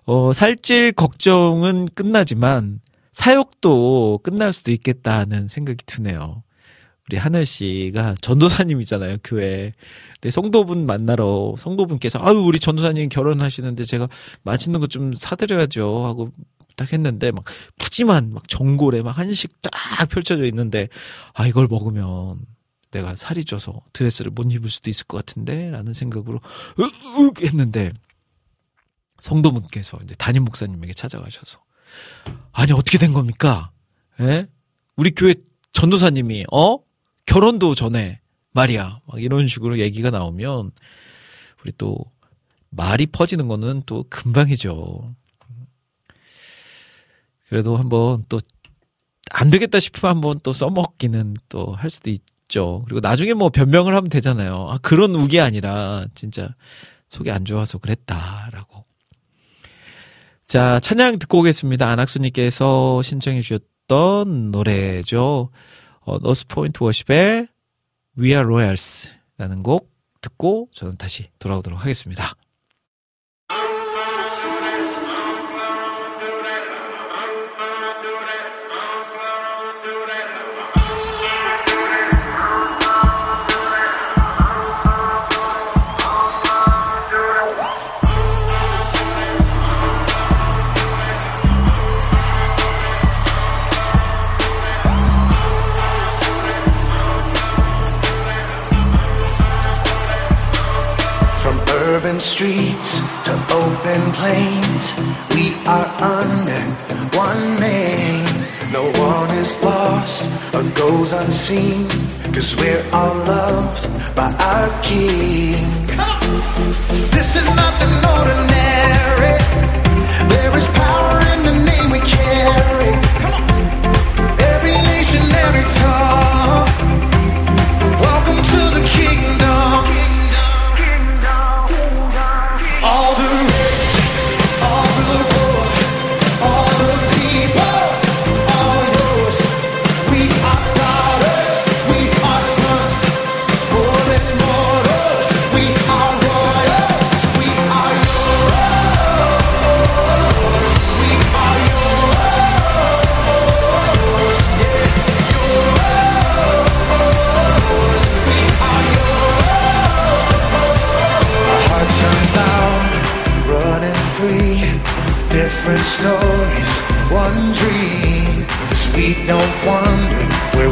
어, 살찔 걱정은 끝나지만 사역도 끝날 수도 있겠다는 생각이 드네요. 우리 하늘 씨가 전도사님이잖아요, 교회. 근데 성도분 만나러 성도분께서 아유 우리 전도사님 결혼하시는데 제가 맛있는 거 좀 사드려야죠 하고 딱 했는데 막 푸짐한 막 전골에 막 한식 딱 펼쳐져 있는데 아 이걸 먹으면 내가 살이 쪄서 드레스를 못 입을 수도 있을 것 같은데라는 생각으로 으윽 했는데 성도분께서 이제 담임 목사님에게 찾아가셔서 아니 어떻게 된 겁니까? 예? 우리 교회 전도사님이 어 결혼도 전에 말이야 막 이런 식으로 얘기가 나오면 우리 또 말이 퍼지는 거는 또 금방이죠. 그래도 한번 또 안 되겠다 싶으면 한번 또 써먹기는 또 할 수도 있죠. 그리고 나중에 뭐 변명을 하면 되잖아요. 아 그런 우기 아니라 진짜 속이 안 좋아서 그랬다라고. 자, 찬양 듣고 오겠습니다. 안학수님께서 신청해 주셨던 노래죠. 어, 너스 포인트 워십의 We Are Royals라는 곡 듣고 저는 다시 돌아오도록 하겠습니다. urban streets to open plains. We are under one name. No one is lost or goes unseen. Cause we're all loved by our King. This is nothing ordinary. There is power in the name we carry. Every nation, every tongue.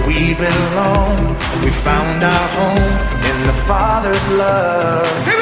where we belong. We found our home in the Father's love.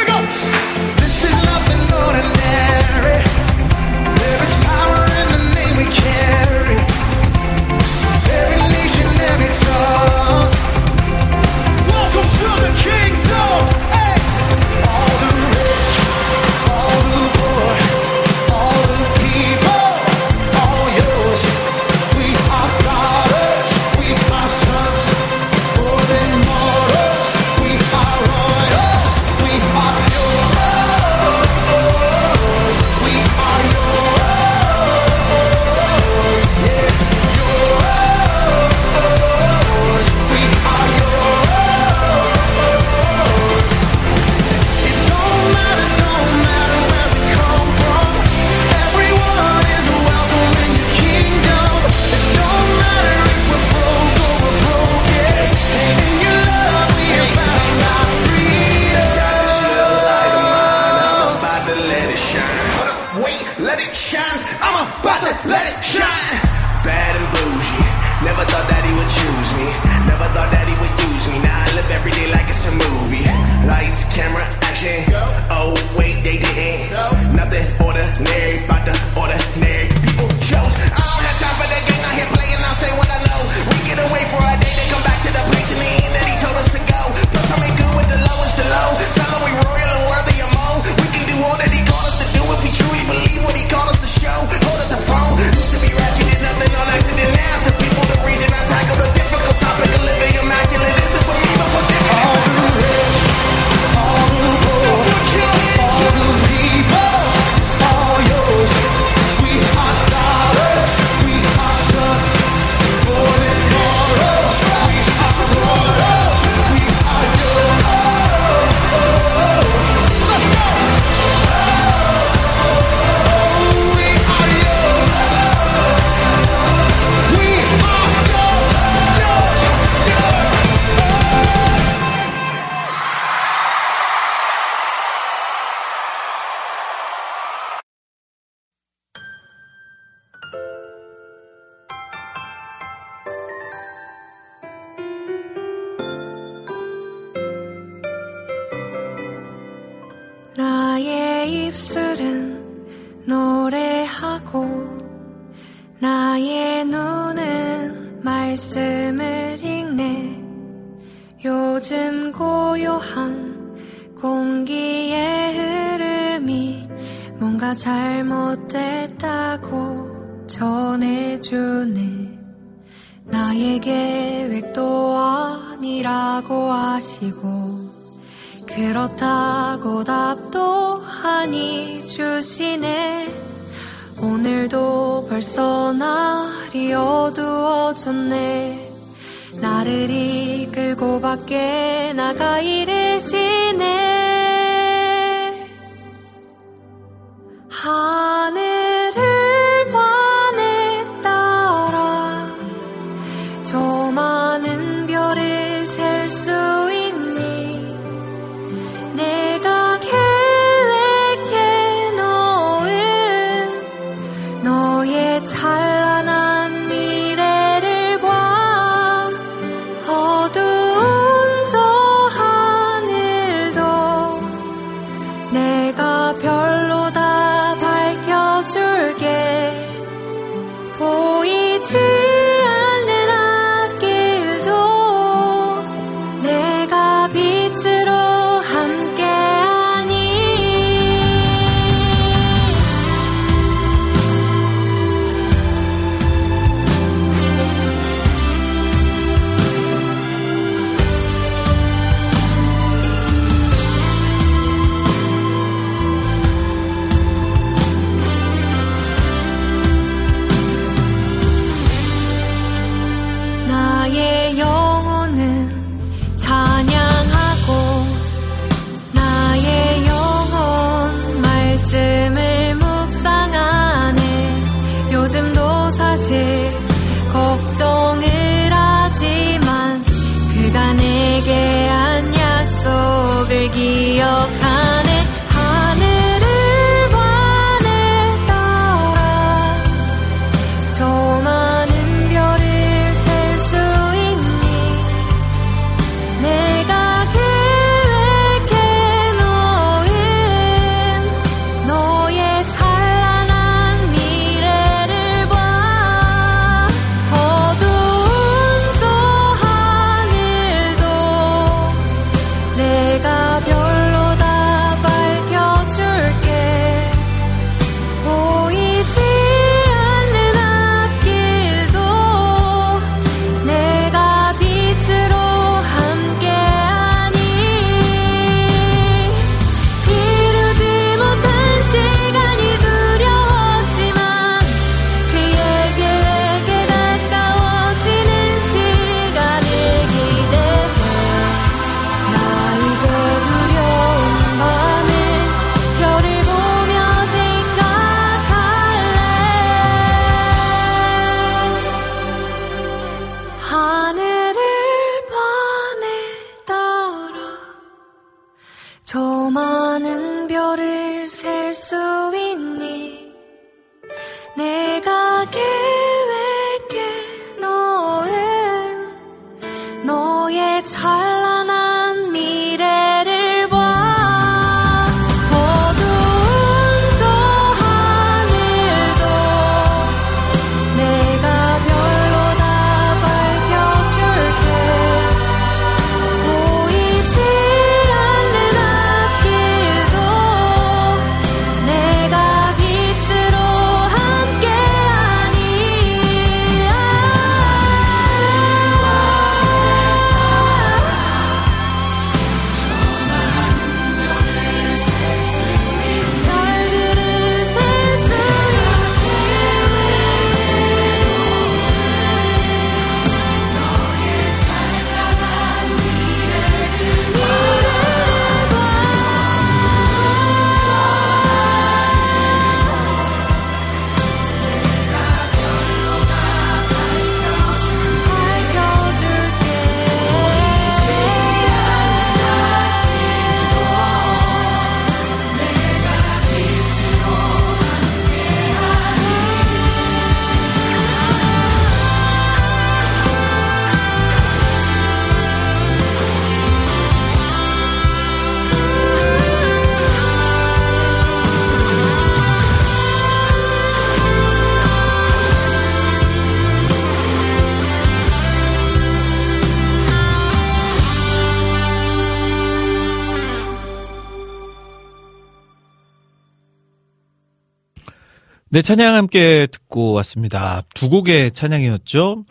네, 찬양 함께 듣고 왔습니다. 두 곡의 찬양이었죠.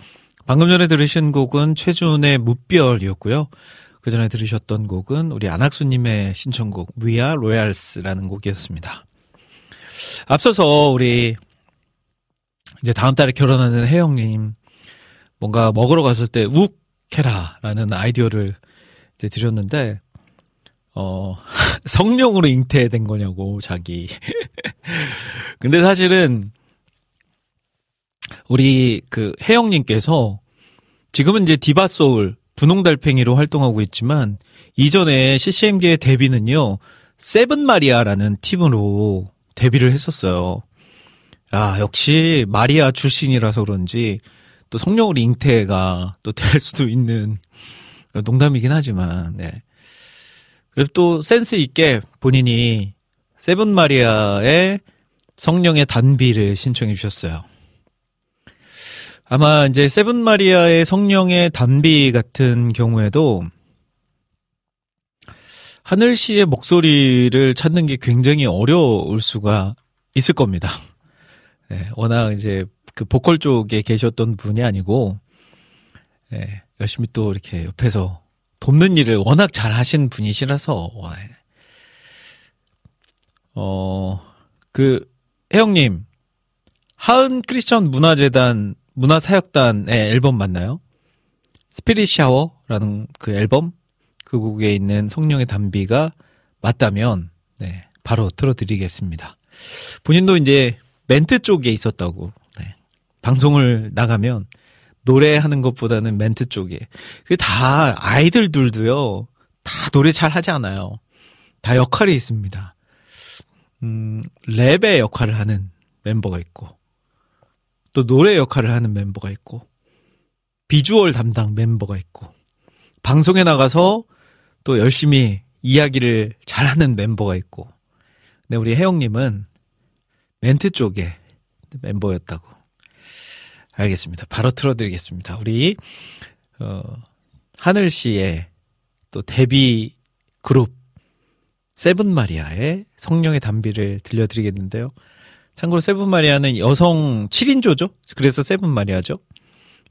방금 전에 들으신 곡은 최준의 무별이었고요. 그 전에 들으셨던 곡은 우리 안학수님의 신청곡 We Are Royals라는 곡이었습니다. 앞서서 우리 이제 다음 달에 결혼하는 혜영님 뭔가 먹으러 갔을 때 욱해라라는 아이디어를 이제 드렸는데 어 *laughs* 성령으로 잉태된 거냐고 자기. *laughs* 근데 사실은 우리 그 혜영님께서 지금은 이제 디바소울 분홍달팽이로 활동하고 있지만 이전에 CCM계의 데뷔는요 세븐 마리아라는 팀으로 데뷔를 했었어요. 아 역시 마리아 출신이라서 그런지 또 성령으로 잉태가 또 될 수도 있는 농담이긴 하지만 네. 그리고 또 센스 있게 본인이 세븐 마리아의 성령의 단비를 신청해 주셨어요. 아마 이제 세븐 마리아의 성령의 단비 같은 경우에도 하늘 씨의 목소리를 찾는 게 굉장히 어려울 수가 있을 겁니다. 네, 워낙 이제 그 보컬 쪽에 계셨던 분이 아니고 네, 열심히 또 이렇게 옆에서 돕는 일을 워낙 잘 하신 분이시라서 와, 어, 그 혜영님 하은 크리스천 문화재단 문화사역단의 앨범 맞나요? 스피릿 샤워라는 그 앨범 그 곡에 있는 성령의 단비가 맞다면 네, 바로 틀어드리겠습니다. 본인도 이제 멘트 쪽에 있었다고 네. 방송을 나가면 노래하는 것보다는 멘트 쪽에 그다 아이들들도요 다 노래 잘 하지 않아요. 다 역할이 있습니다. 음, 랩의 역할을 하는 멤버가 있고 또 노래 역할을 하는 멤버가 있고 비주얼 담당 멤버가 있고 방송에 나가서 또 열심히 이야기를 잘하는 멤버가 있고 근데 우리 혜영님은 멘트 쪽에 멤버였다고 알겠습니다. 바로 틀어드리겠습니다. 우리 어, 하늘 씨의 또 데뷔 그룹 세븐 마리아의 성령의 단비를 들려드리겠는데요. 참고로 세븐 마리아는 여성 7인조죠. 그래서 세븐 마리아죠.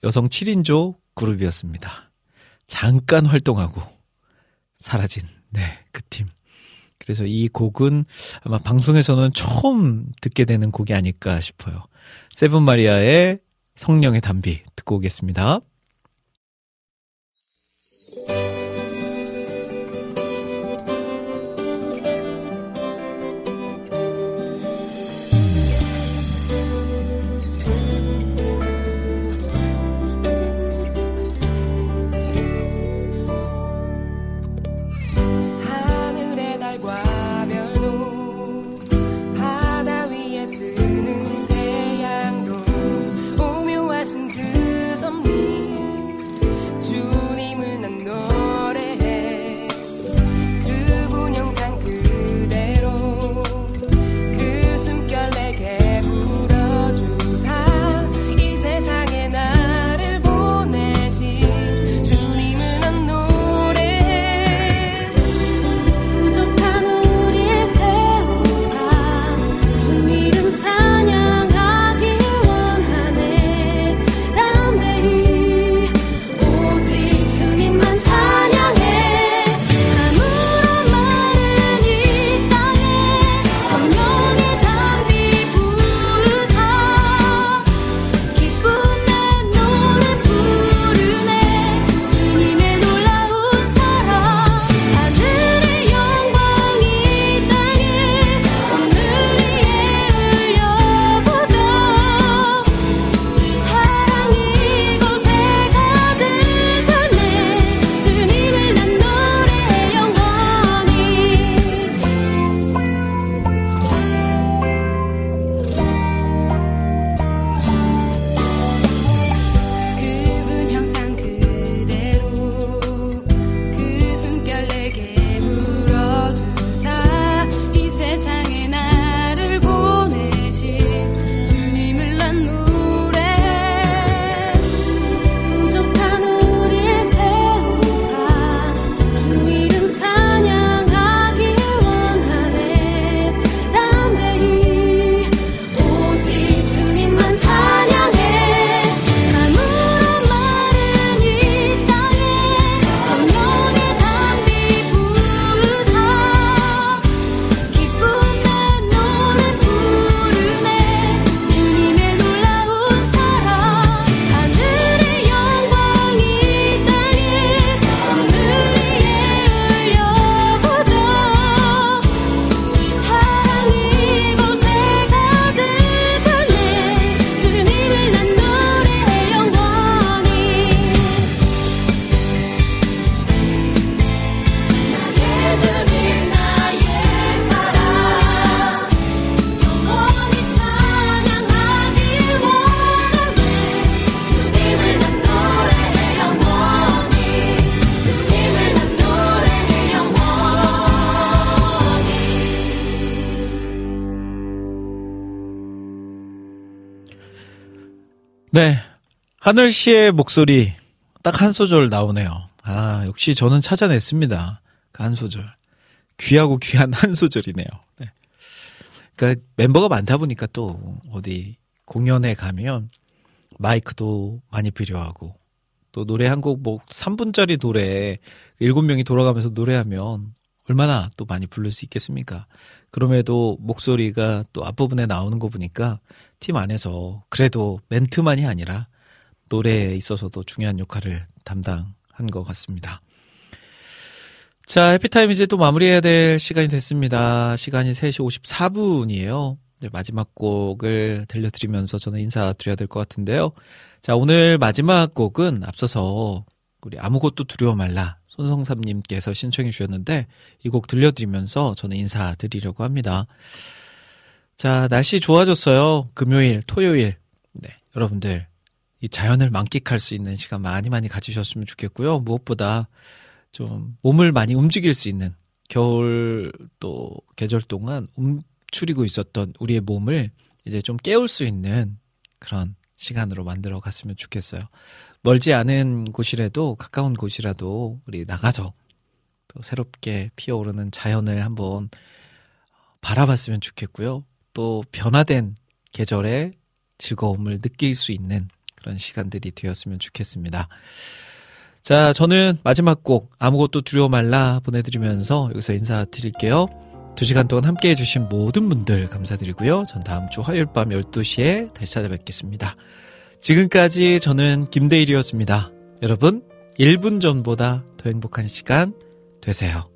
여성 7인조 그룹이었습니다. 잠깐 활동하고 사라진 네, 그 팀. 그래서 이 곡은 아마 방송에서는 처음 듣게 되는 곡이 아닐까 싶어요. 세븐 마리아의 성령의 단비 듣고 오겠습니다. 하늘 씨의 목소리 딱 한 소절 나오네요. 아, 역시 저는 찾아냈습니다. 그 한 소절. 귀하고 귀한 한 소절이네요. 네. 그러니까 멤버가 많다 보니까 또 어디 공연에 가면 마이크도 많이 필요하고 또 노래 한 곡 뭐 3분짜리 노래 7명이 돌아가면서 노래하면 얼마나 또 많이 부를 수 있겠습니까? 그럼에도 목소리가 또 앞부분에 나오는 거 보니까 팀 안에서 그래도 멘트만이 아니라 노래에 있어서도 중요한 역할을 담당한 것 같습니다. 자, 해피타임 이제 또 마무리해야 될 시간이 됐습니다. 시간이 3시 54분이에요. 네, 마지막 곡을 들려드리면서 저는 인사드려야 될 것 같은데요. 자, 오늘 마지막 곡은 앞서서 우리 아무것도 두려워 말라 손성삼님께서 신청해 주셨는데 이 곡 들려드리면서 저는 인사드리려고 합니다. 자, 날씨 좋아졌어요. 금요일, 토요일. 네, 여러분들 이 자연을 만끽할 수 있는 시간 많이 많이 가지셨으면 좋겠고요. 무엇보다 좀 몸을 많이 움직일 수 있는 겨울 또 계절 동안 움츠리고 있었던 우리의 몸을 이제 좀 깨울 수 있는 그런 시간으로 만들어 갔으면 좋겠어요. 멀지 않은 곳이라도 가까운 곳이라도 우리 나가서 또 새롭게 피어오르는 자연을 한번 바라봤으면 좋겠고요. 또 변화된 계절의 즐거움을 느낄 수 있는 그런 시간들이 되었으면 좋겠습니다. 자, 저는 마지막 곡 아무것도 두려워 말라 보내드리면서 여기서 인사드릴게요. 두 시간 동안 함께 해주신 모든 분들 감사드리고요. 전 다음 주 화요일 밤 12시에 다시 찾아뵙겠습니다. 지금까지 저는 김대일이었습니다. 여러분, 1분 전보다 더 행복한 시간 되세요.